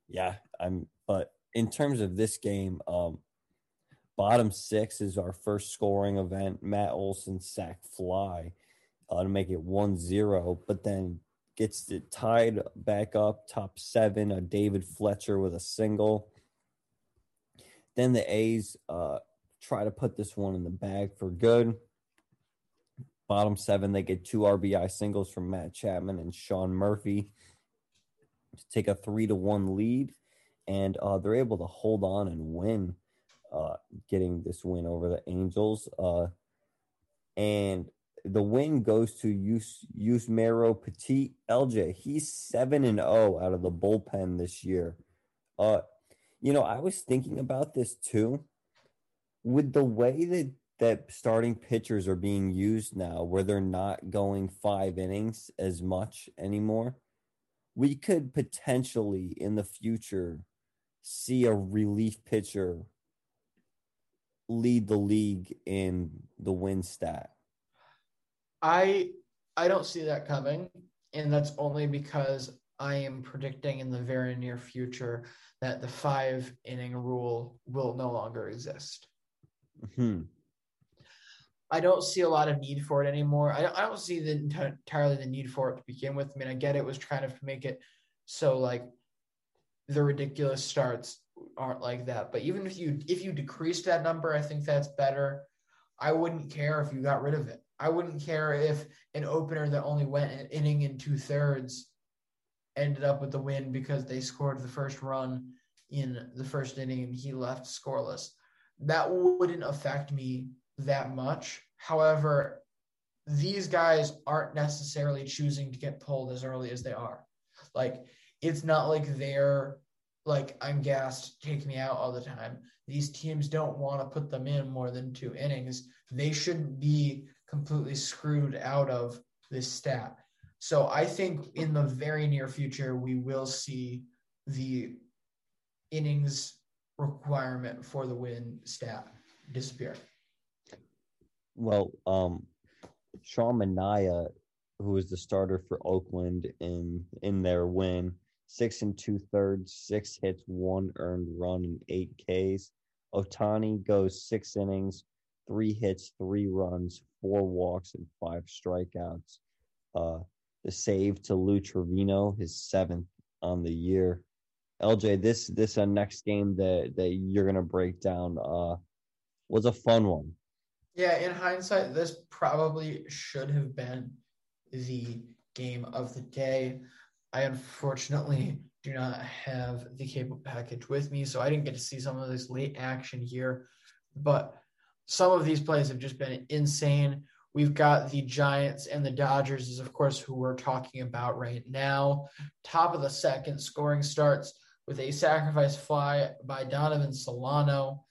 yeah, I'm but in terms of this game, um bottom six is our first scoring event. Matt Olson sack fly uh, to make it 1-0, but then gets it tied back up top seven, a David Fletcher with a single. Then the A's uh, try to put this one in the bag for good. Bottom seven, they get two RBI singles from Matt Chapman and Sean Murphy to take a three to one lead, and uh, they're able to hold on and win, uh, getting this win over the Angels. Uh, and the win goes to Yus Petit LJ. He's seven and zero out of the bullpen this year. Uh, you know, I was thinking about this too. With the way that that starting pitchers are being used now where they're not going five innings as much anymore, we could potentially in the future see a relief pitcher lead the league in the win stat. I I don't see that coming, and that's only because I am predicting in the very near future that the five inning rule will no longer exist. Hmm. I don't see a lot of need for it anymore. I don't, I don't see the entirely the need for it to begin with. I mean, I get it was trying to make it so like the ridiculous starts aren't like that. But even if you if you decrease that number, I think that's better. I wouldn't care if you got rid of it. I wouldn't care if an opener that only went an inning in two thirds ended up with the win because they scored the first run in the first inning and he left scoreless. That wouldn't affect me that much. However, these guys aren't necessarily choosing to get pulled as early as they are. Like, it's not like they're like, I'm gassed, take me out all the time. These teams don't want to put them in more than two innings. They shouldn't be completely screwed out of this stat. So I think in the very near future, we will see the innings requirement for the win stat disappear. Well, um, Sean who was the starter for Oakland in in their win, six and two thirds, six hits, one earned run, and eight Ks. Otani goes six innings, three hits, three runs, four walks, and five strikeouts. Uh, the save to Lou Trivino, his seventh on the year. LJ, this this uh, next game that that you're gonna break down uh, was a fun one. Yeah, in hindsight, this probably should have been the game of the day. I unfortunately do not have the cable package with me, so I didn't get to see some of this late action here. But some of these plays have just been insane. We've got the Giants and the Dodgers, is of course who we're talking about right now. Top of the second, scoring starts with a sacrifice fly by Donovan Solano,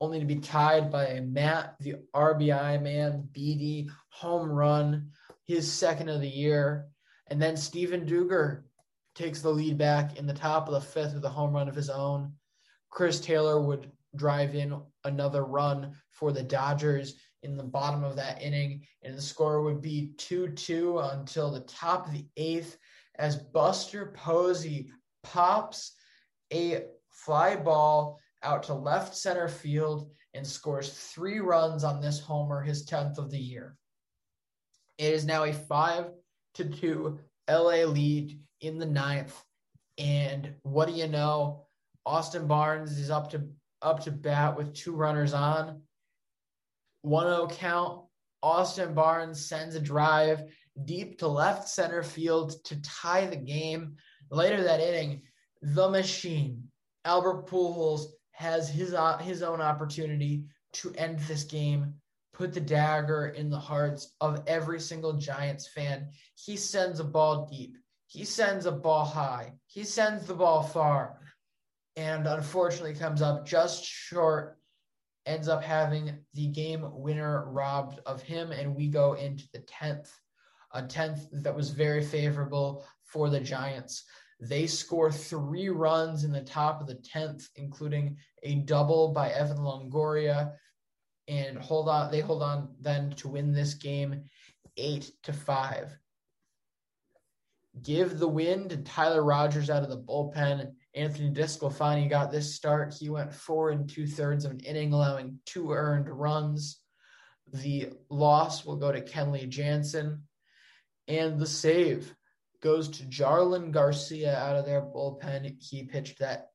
only to be tied by a Matt, the RBI man, Beaty home run, his second of the year. And then Steven Duggar takes the lead back in the top of the fifth with a home run of his own. Chris Taylor would drive in another run for the Dodgers in the bottom of that inning, and the score would be 2 2 until the top of the eighth as Buster Posey pops a fly ball out to left center field and scores three runs on this homer, his 10th of the year. It is now a 5 to 2 LA lead in the ninth. And what do you know? Austin Barnes is up to up to bat with two runners on. 1-0 count. Austin Barnes sends a drive deep to left center field to tie the game. Later that inning, the machine, Albert Pujols, has his uh, his own opportunity to end this game, put the dagger in the hearts of every single Giants fan. He sends a ball deep. He sends a ball high. He sends the ball far and unfortunately comes up just short, ends up having the game winner robbed of him, and we go into the 10th, a 10th that was very favorable for the Giants. They score three runs in the top of the 10th, including a double by Evan Longoria, and hold on, they hold on then to win this game eight to five. Give the win to Tyler Rogers out of the bullpen Anthony DeSclafani got this start. He went four and two thirds of an inning, allowing two earned runs. The loss will go to Kenley Jansen. And the save goes to Jarlin Garcia out of their bullpen. He pitched that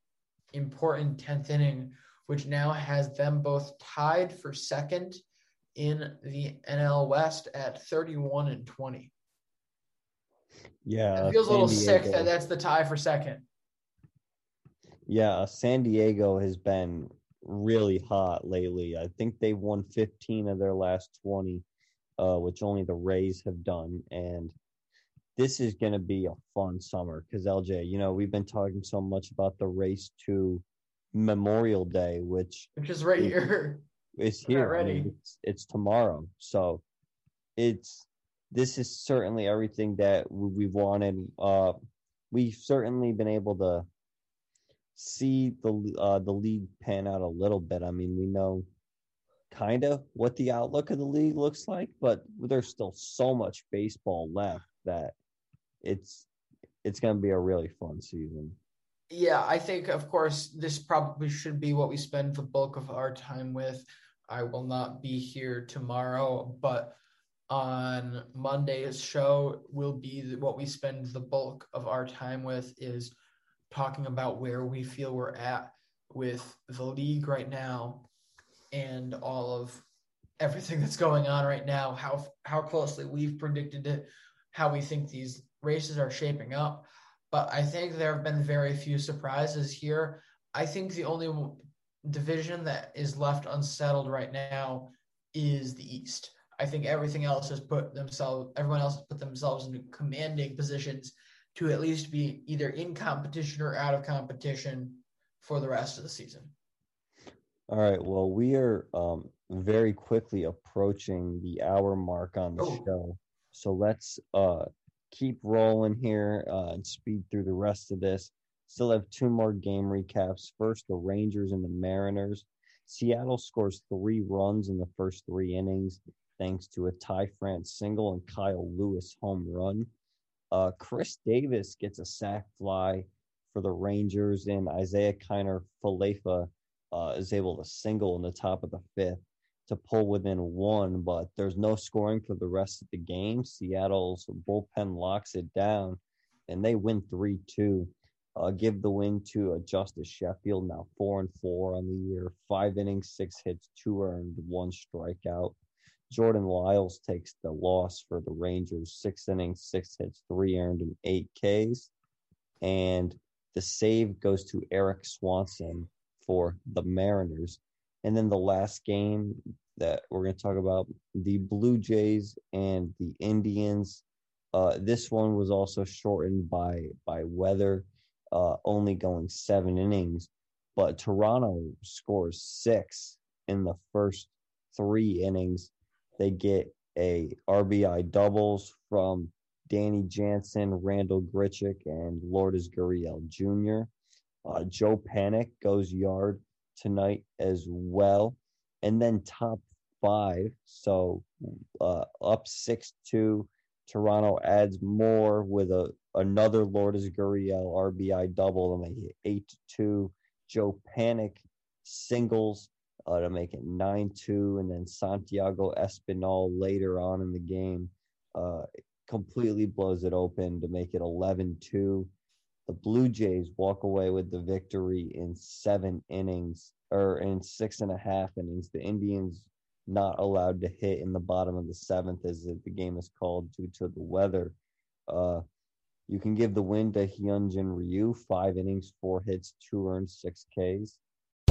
important 10th inning, which now has them both tied for second in the NL West at 31 and 20. Yeah. It feels a little sick that that's the tie for second. Yeah, San Diego has been really hot lately. I think they've won 15 of their last 20, uh, which only the Rays have done. And this is going to be a fun summer because LJ, you know, we've been talking so much about the race to Memorial Day, which which is right is, here. not here. I mean, it's, it's tomorrow. So it's this is certainly everything that we've wanted. Uh, we've certainly been able to see the uh, the league pan out a little bit. I mean, we know kind of what the outlook of the league looks like, but there's still so much baseball left that it's it's going to be a really fun season. Yeah, I think, of course, this probably should be what we spend the bulk of our time with. I will not be here tomorrow, but on Monday's show will be what we spend the bulk of our time with is talking about where we feel we're at with the league right now and all of everything that's going on right now, how how closely we've predicted it, how we think these races are shaping up. But I think there have been very few surprises here. I think the only division that is left unsettled right now is the East. I think everything else has put themselves, everyone else has put themselves in commanding positions to at least be either in competition or out of competition for the rest of the season. All right. Well, we are um, very quickly approaching the hour mark on the Oh. show. So let's uh, keep rolling here uh, and speed through the rest of this. Still have two more game recaps. First, the Rangers and the Mariners. Seattle scores three runs in the first three innings, thanks to a Ty France single and Kyle Lewis home run. Uh, Chris Davis gets a sac fly for the Rangers, and Isiah Kiner Falefa uh, is able to single in the top of the fifth to pull within one, but there's no scoring for the rest of the game. Seattle's bullpen locks it down, and they win 3 2. Uh, give the win to uh, Justus Sheffield, now 4 and 4 on the year, five innings, six hits, two earned, one strikeout. Jordan Lyles takes the loss for the Rangers, six innings, six hits, three earned, and eight Ks. And the save goes to Erik Swanson for the Mariners. And then the last game that we're going to talk about the Blue Jays and the Indians. Uh, this one was also shortened by by weather, uh, only going seven innings. But Toronto scores six in the first three innings. They get a RBI doubles from Danny Jansen, Randal Grichuk, and Lourdes Gurriel Jr. Uh, Joe Panik goes yard tonight as well. And then top five. So uh, up 6 2. Toronto adds more with a another Lourdes Gurriel RBI double make it 8 2. Joe Panik singles uh, to make it 9 2. And then Santiago Espinal later on in the game uh, completely blows it open to make it 11 2 the Blue Jays walk away with the victory in seven innings or in six and a half innings. The Indians not allowed to hit in the bottom of the seventh as the game is called due to the weather. Uh, you can give the win to Hyunjin Ryu, five innings, four hits, two earned, six Ks.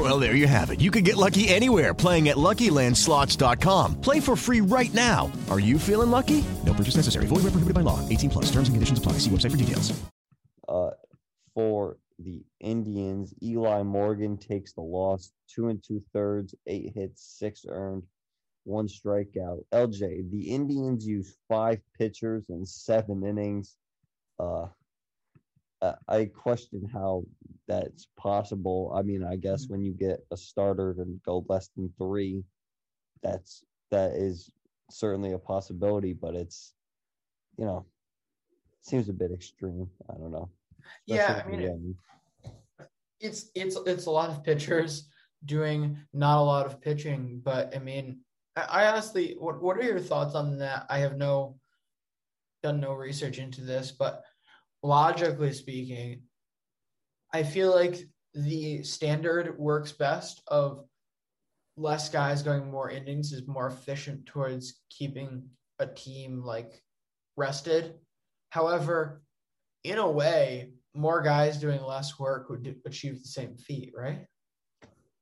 Well, there you have it. You can get lucky anywhere playing at LuckyLandSlots.com. Play for free right now. Are you feeling lucky? No purchase necessary. Void where prohibited by law. 18 plus. Terms and conditions apply. See website for details. Uh, for the Indians, Eli Morgan takes the loss, two and two thirds, eight hits, six earned, one strikeout. LJ, the Indians use five pitchers in seven innings. Uh, I- I question how that's possible. I mean, I guess mm-hmm. when you get a starter and go less than three, that's that is certainly a possibility, but it's you know seems a bit extreme. I don't know. Yeah, I mean, at the it- end. it's it's it's a lot of pitchers doing not a lot of pitching, but I mean, I, I honestly, what what are your thoughts on that? I have no done no research into this, but logically speaking, I feel like the standard works best of less guys going more innings is more efficient towards keeping a team like rested. However, in a way, more guys doing less work would do, achieve the same feat, right?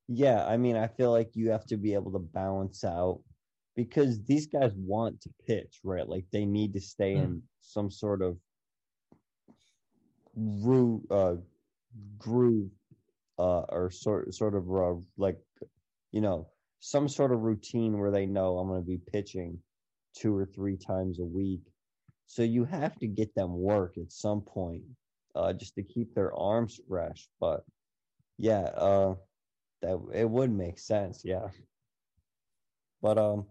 Yeah, I mean, I feel like you have to be able to balance out because these guys want to pitch, right? Like they need to stay Mm. in some sort of groove, uh, groove, uh, or sort sort of uh, like, you know, some sort of routine where they know I'm going to be pitching two or three times a week. So you have to get them work at some point, uh, just to keep their arms fresh. But yeah, uh, that it would make sense, yeah. But um,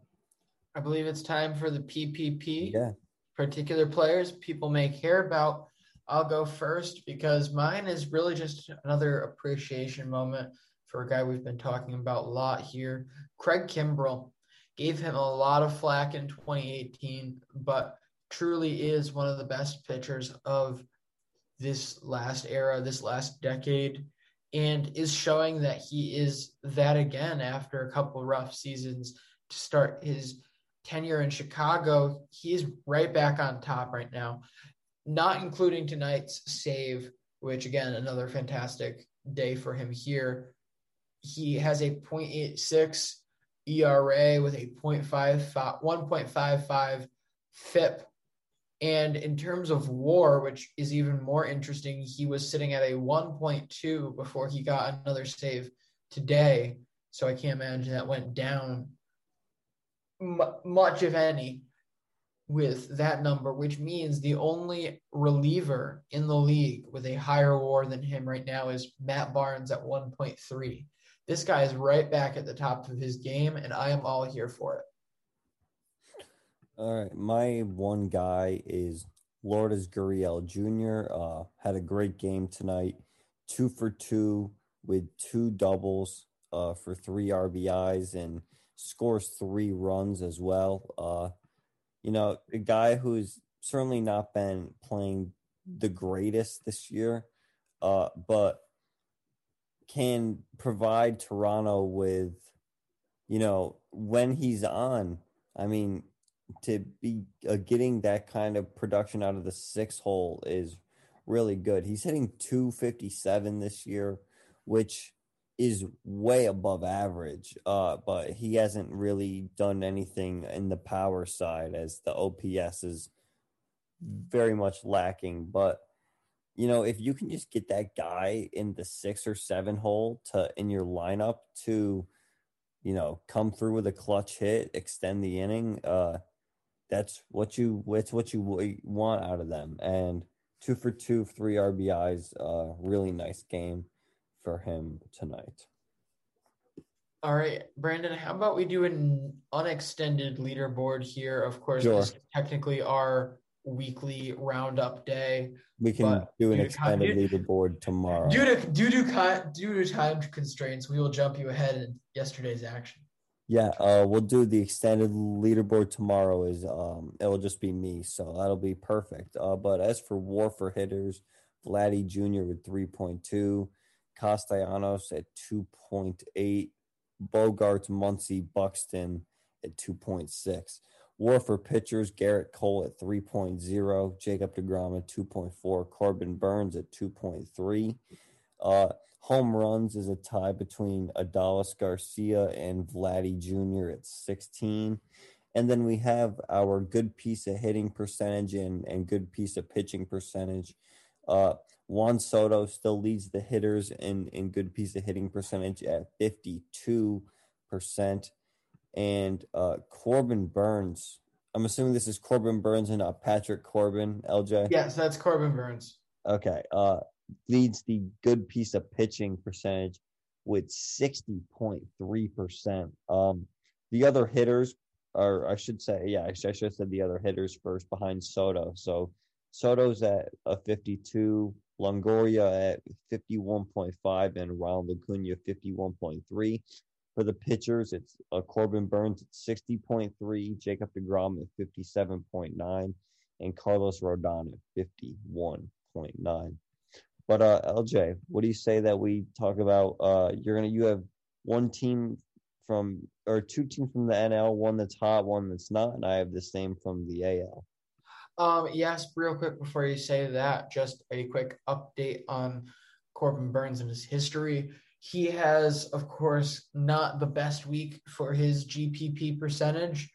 I believe it's time for the PPP. yeah. Particular players people may care about. I'll go first because mine is really just another appreciation moment for a guy we've been talking about a lot here. Craig Kimbrel gave him a lot of flack in 2018, but truly is one of the best pitchers of this last era, this last decade, and is showing that he is that again after a couple rough seasons to start his tenure in Chicago. He's right back on top right now, not including tonight's save, which again, another fantastic day for him here. He has a 0.86 ERA with a 0.55, 1.55 FIP. And in terms of war, which is even more interesting, he was sitting at a 1.2 before he got another save today. So I can't imagine that went down m- much, if any, with that number, which means the only reliever in the league with a higher war than him right now is Matt Barnes at 1.3. This guy is right back at the top of his game, and I am all here for it. All right, my one guy is Lourdes Gurriel Jr. Uh, had a great game tonight, two for two with two doubles uh, for three RBIs and scores three runs as well. Uh, you know, a guy who's certainly not been playing the greatest this year, uh, but can provide Toronto with, you know, when he's on. I mean, to be uh, getting that kind of production out of the six hole is really good. He's hitting 257 this year, which is way above average. Uh, but he hasn't really done anything in the power side as the OPS is very much lacking. But you know, if you can just get that guy in the six or seven hole to in your lineup to, you know, come through with a clutch hit, extend the inning, uh, that's what you it's what you want out of them. And two for two, three RBIs, uh, really nice game for him tonight. All right, Brandon, how about we do an unextended leaderboard here? Of course, Sure. this is technically our weekly roundup day. We can do an to con- extended leaderboard tomorrow. Due to due to con- due to time constraints, we will jump you ahead in yesterday's action. Yeah, uh, we'll do the extended leaderboard tomorrow. Is um, it'll just be me, so that'll be perfect. Uh, but as for WAR for hitters, Vladdy Jr. with three point two, Castellanos at two point eight, Bogaerts, Muncy, Buxton at two point six. WAR for pitchers, Gerrit Cole at 3.0, Jacob DeGrom at 2.4, Corbin Burnes at 2.3. Uh, home runs is a tie between Adolis Garcia and Vladdy Jr. at 16. And then we have our good piece of hitting percentage and, and good piece of pitching percentage. Uh, Juan Soto still leads the hitters in, in good piece of hitting percentage at 52%. And uh, Corbin Burnes, I'm assuming this is Corbin Burnes and not Patrick Corbin, LJ? Yes, that's Corbin Burnes. Okay. Uh, leads the good piece of pitching percentage with 60.3%. Um, the other hitters are, I should say, yeah, I should have said the other hitters first behind Soto. So Soto's at a 52, Longoria at 51.5, and Ronald Acuna 51.3. For the pitchers, it's uh, Corbin Burnes at 60.3, Jacob DeGrom at 57.9, and Carlos Rodon at 51.9. But uh, LJ, what do you say that we talk about? Uh, you're gonna you have one team from or two teams from the NL, one that's hot, one that's not, and I have the same from the AL. Um, yes, real quick before you say that, just a quick update on Corbin Burnes and his history. He has, of course, not the best week for his GPP percentage,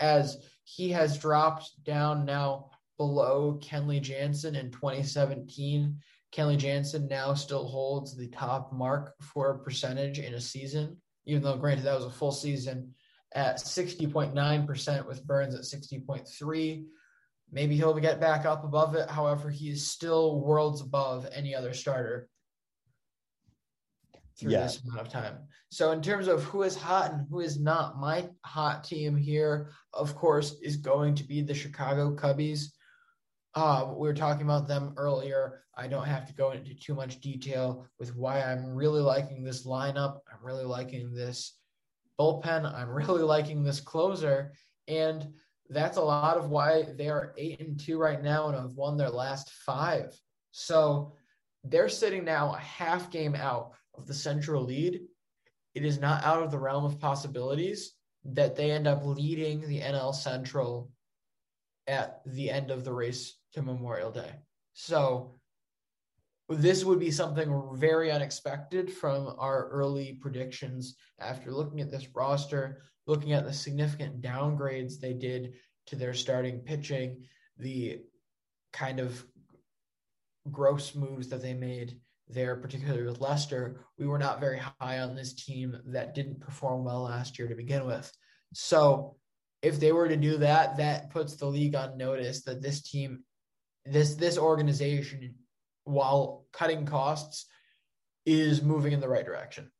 as he has dropped down now below Kenley Jansen in 2017. Kenley Jansen now still holds the top mark for percentage in a season, even though, granted, that was a full season at 60.9% with Burnes at 60.3. Maybe he'll get back up above it. However, he is still worlds above any other starter through Yeah. this amount of time. So, in terms of who is hot and who is not, my hot team here, of course, is going to be the Chicago Cubbies. Uh, we were talking about them earlier. I don't have to go into too much detail with why I'm really liking this lineup. I'm really liking this bullpen. I'm really liking this closer. And that's a lot of why they are eight and two right now and have won their last five. So they're sitting now a half game out of the central lead. It is not out of the realm of possibilities that they end up leading the NL Central at the end of the race to Memorial Day. So this would be something very unexpected from our early predictions after looking at this roster, looking at the significant downgrades they did to their starting pitching, the kind of gross moves that they made there, particularly with Lester. We were not very high on this team that didn't perform well last year to begin with. So if they were to do that, that puts the league on notice that this team, this this organization, while cutting costs, is moving in the right direction.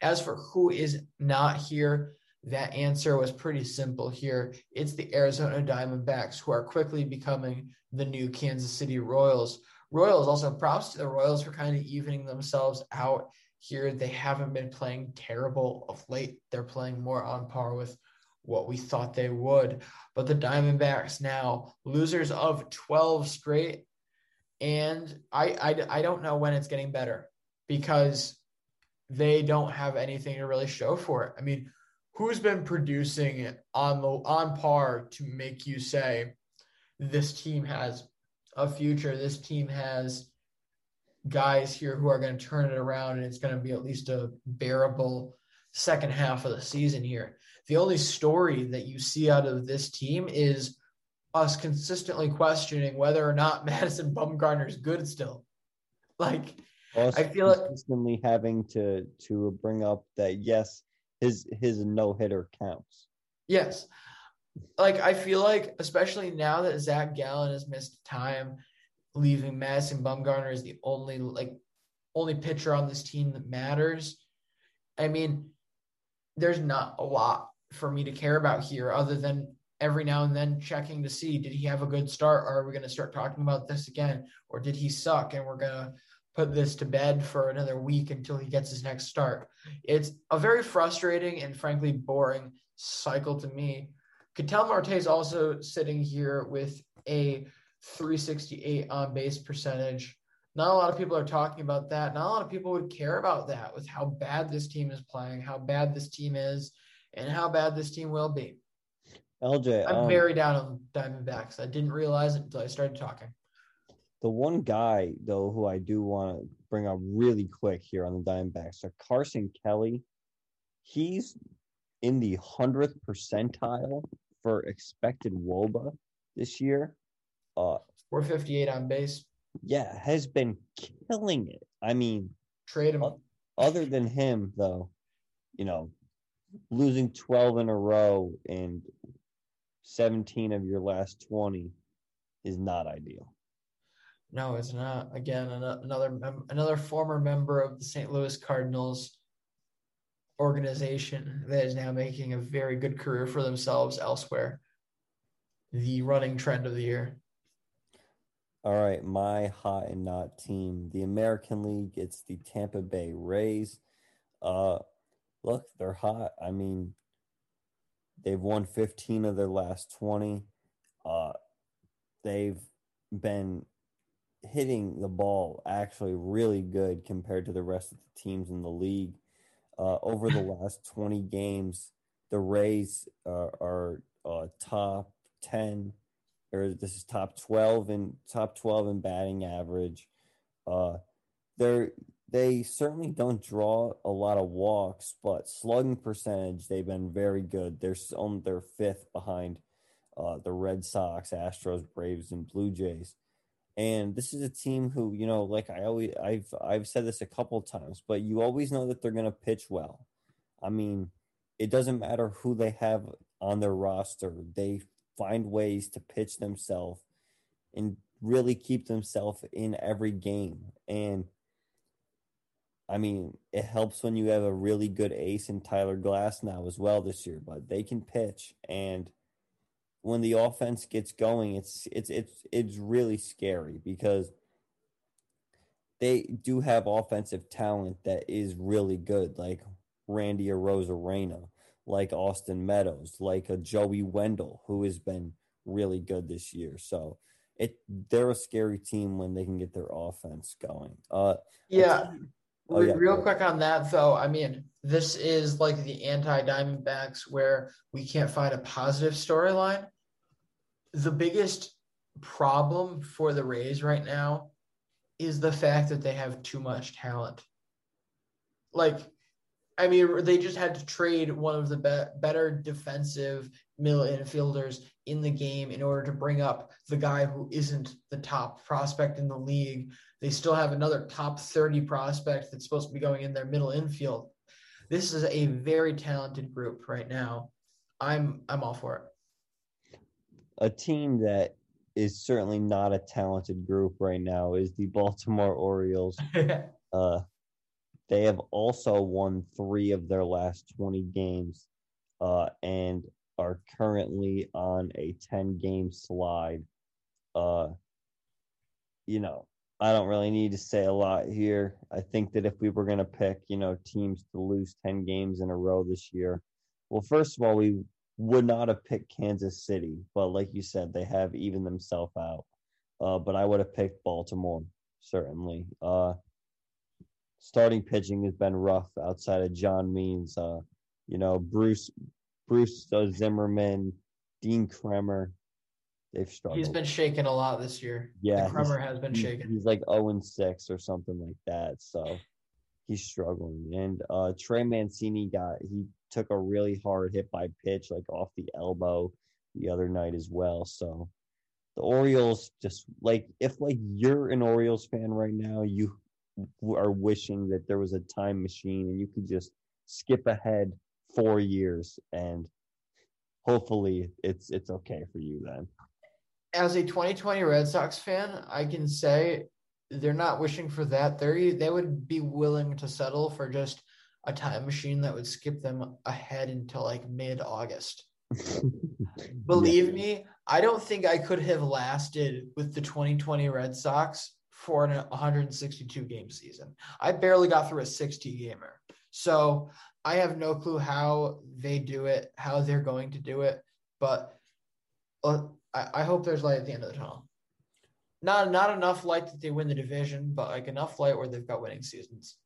As for who is not here, that answer was pretty simple here. It's the Arizona Diamondbacks who are quickly becoming the new Kansas City Royals. Royals also props to the Royals for kind of evening themselves out here. They haven't been playing terrible of late. They're playing more on par with what we thought they would. But the Diamondbacks now losers of 12 straight. And I, I, I don't know when it's getting better because they don't have anything to really show for it. I mean, who's been producing on the on par to make you say this team has a future, this team has guys here who are going to turn it around and it's going to be at least a bearable second half of the season here. The only story that you see out of this team is us consistently questioning whether or not Madison Bumgarner is good still. Like Us I feel like consistently having to to bring up that yes, his his no hitter counts. Yes. Like I feel like, especially now that Zach Gallen has missed time, leaving Madison Bumgarner is the only like only pitcher on this team that matters. I mean, there's not a lot for me to care about here other than every now and then checking to see did he have a good start or are we going to start talking about this again or did he suck and we're going to put this to bed for another week until he gets his next start. It's a very frustrating and frankly boring cycle to me. Ketel Marte is also sitting here with a 368 on base percentage. Not a lot of people are talking about that. Not a lot of people would care about that with how bad this team is playing, how bad this team is, and how bad this team will be. LJ, I'm um, very down on Diamondbacks. I didn't realize it until I started talking. The one guy though who I do want to bring up really quick here on the Diamondbacks are Carson Kelly. He's in the hundredth percentile for expected WOBA this year. Uh, 458 on base. yeah, has been killing it. I mean, Trade him. other than him though, you know, losing twelve in a row and seventeen of your last twenty is not ideal. No, it's not. Again, another another former member of the St. Louis Cardinals organization that is now making a very good career for themselves elsewhere. The running trend of the year. All right, my hot and not team. The American League, it's the Tampa Bay Rays. Uh look, they're hot. I mean, they've won 15 of their last 20. Uh they've been hitting the ball actually really good compared to the rest of the teams in the league. Uh over the last 20 games, the Rays uh, are uh, top 10 or this is top 12 in top 12 in batting average. Uh, they're they certainly don't draw a lot of walks, but slugging percentage they've been very good. They're on their fifth behind uh, the Red Sox, Astros, Braves, and Blue Jays. And this is a team who, you know, like I always I've I've said this a couple times, but you always know that they're going to pitch well. I mean, it doesn't matter who they have on their roster. They find ways to pitch themselves and really keep themselves in every game. And I mean, it helps when you have a really good ace in Tyler Glasnow as well this year, but they can pitch and when the offense gets going, it's it's it's it's really scary because they do have offensive talent that is really good, like Randy Arozarena, like Austin Meadows, like a Joey Wendle, who has been really good this year. So it they're a scary team when they can get their offense going. Uh, yeah. Oh, yeah. Real quick on that, though, I mean, this is like the anti Diamondbacks where we can't find a positive storyline. The biggest problem for the Rays right now is the fact that they have too much talent. Like, I mean, they just had to trade one of the be- better defensive middle infielders in the game in order to bring up the guy who isn't the top prospect in the league. They still have another top 30 prospect that's supposed to be going in their middle infield. This is a very talented group right now. I'm I'm all for it. A team that is certainly not a talented group right now is the Baltimore Orioles. uh, they have also won three of their last 20 games uh, and are currently on a 10 game slide. Uh, you know, I don't really need to say a lot here. I think that if we were going to pick, you know, teams to lose 10 games in a row this year, well, first of all, we would not have picked Kansas City, but like you said, they have even themselves out. Uh, but I would have picked Baltimore, certainly. Uh, starting pitching has been rough outside of John Means. Uh, you know, Bruce Bruce Zimmermann, Dean Kremer, they've struggled. He's been shaken a lot this year. Yeah, the Kremer has been shaken. He's like zero oh and six or something like that. So he's struggling. And uh, Trey Mancini got he took a really hard hit by pitch, like off the elbow, the other night as well. So the Orioles just like if like you're an Orioles fan right now, you are wishing that there was a time machine and you could just skip ahead four years and hopefully it's it's okay for you then. As a 2020 Red Sox fan, I can say they're not wishing for that. They they would be willing to settle for just a time machine that would skip them ahead until like mid August. Believe me, I don't think I could have lasted with the 2020 Red Sox for an 162 game season. I barely got through a 60 gamer. So I have no clue how they do it, how they're going to do it, but uh, I, I hope there's light at the end of the tunnel. Not not enough light that they win the division, but like enough light where they've got winning seasons.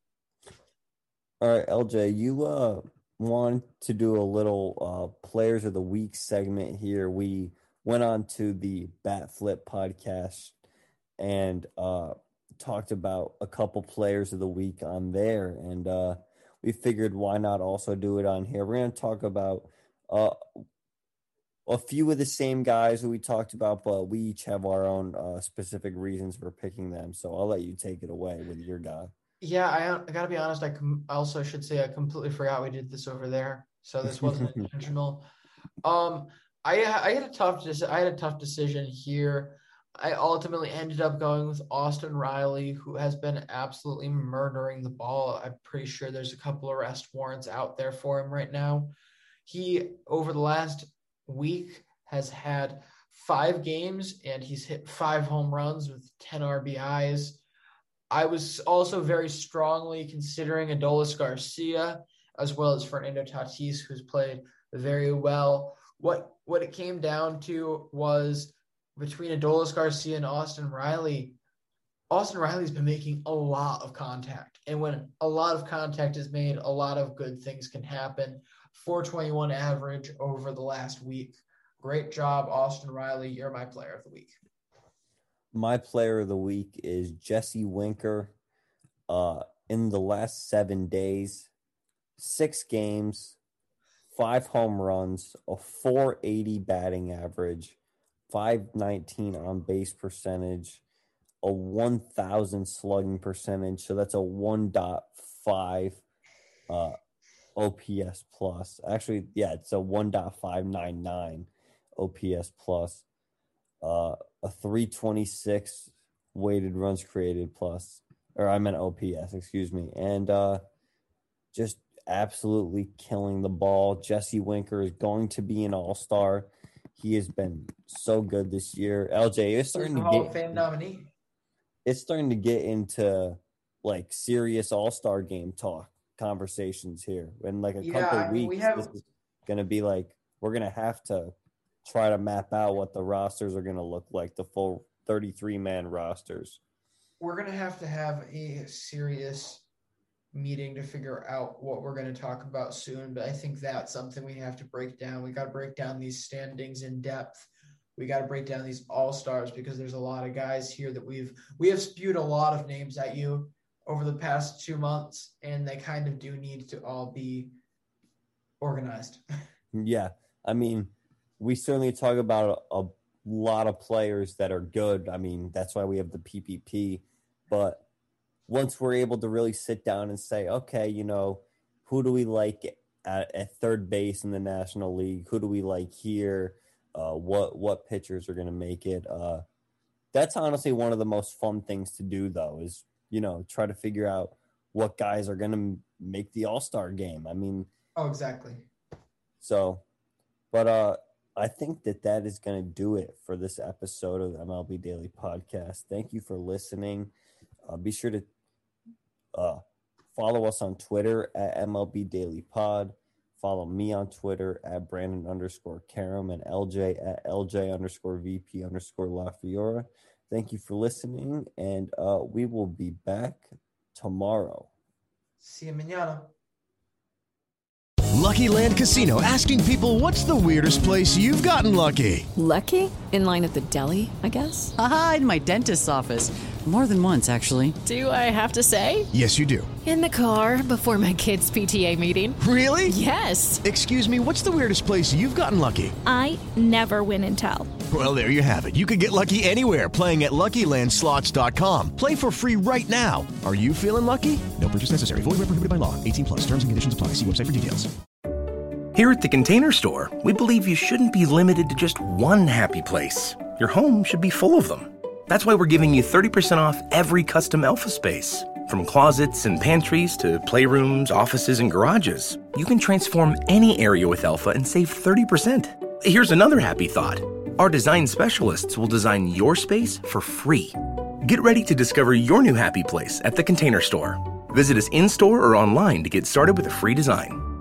All right, LJ, you uh want to do a little uh players of the week segment here. We went on to the Bat Flip podcast and uh, talked about a couple players of the week on there, and uh, we figured why not also do it on here. We're going to talk about uh, a few of the same guys who we talked about, but we each have our own uh, specific reasons for picking them. So I'll let you take it away with your guy. Yeah, I, I got to be honest. I com- also should say I completely forgot we did this over there, so this wasn't intentional. Um, I I had a tough I had a tough decision here. I ultimately ended up going with Austin Riley, who has been absolutely murdering the ball. I'm pretty sure there's a couple arrest warrants out there for him right now. He, over the last week, has had five games and he's hit five home runs with 10 RBIs. I was also very strongly considering Adolis Garcia as well as Fernando Tatis, who's played very well. What what it came down to was between Adolis Garcia and Austin Riley, Austin Riley's been making a lot of contact. And when a lot of contact is made, a lot of good things can happen. 421 average over the last week Great job, Austin Riley. You're my player of the week. My player of the week is Jesse Winker. Uh, in the last seven days, six games, five home runs, a 480 batting average, 519 on base percentage, a 1000 slugging percentage. So that's a 1.5 uh, OPS plus. Actually, yeah, it's a 1.599 OPS plus. Uh, a 326 weighted runs created plus, or I meant OPS, excuse me. And uh, just absolutely killing the ball. Jesse Winker is going to be an all star. He has been so good this year. LJ is starting to Hall get of Fame nominee. it's starting to get into like serious all star game talk conversations here. In like a Yeah, couple I mean, weeks, we have- this is gonna be like we're gonna have to try to map out what the rosters are gonna look like, the full 33 man rosters. We're gonna have to have a serious meeting to figure out what we're going to talk about soon. But I think that's something we have to break down. We got to break down these standings in depth. We got to break down these all stars because there's a lot of guys here that we've we have spewed a lot of names at you over the past two months, and they kind of do need to all be organized. Yeah, I mean, we certainly talk about a, a lot of players that are good. I mean, that's why we have the PPP. But once we're able to really sit down and say, okay, you know, who do we like at, at third base in the National League? Who do we like here? Uh, what what pitchers are going to make it? Uh, that's honestly one of the most fun things to do, though, is you know try to figure out what guys are going to make the All Star game. I mean, Oh, exactly. so, but uh, I think that that is going to do it for this episode of the MLB Daily Podcast. Thank you for listening. Uh, be sure to uh, follow us on Twitter at MLB Daily Pod. Follow me on Twitter at Brandon underscore Karam and LJ at LJ underscore VP underscore La Fiora. Thank you for listening, and uh, we will be back tomorrow. See you mañana. Lucky Land Casino asking people what's the weirdest place you've gotten lucky? Lucky? In line at the deli, I guess? Aha, in my dentist's office. More than once, actually. Do I have to say? Yes, you do. In the car before my kids' PTA meeting. Really? Yes. Excuse me, what's the weirdest place you've gotten lucky? I never win and tell. Well, there you have it. You can get lucky anywhere playing at LuckyLandSlots.com. Play for free right now. Are you feeling lucky? No purchase necessary. Void where prohibited by law. 18 plus. Terms and conditions apply. See website for details. Here at the Container Store, we believe you shouldn't be limited to just one happy place. Your home should be full of them. That's why we're giving you 30% off every custom alpha space. From closets and pantries to playrooms, offices, and garages, you can transform any area with Alpha and save 30%. Here's another happy thought our design specialists will design your space for free. Get ready to discover your new happy place at the Container Store. Visit us in store or online to get started with a free design.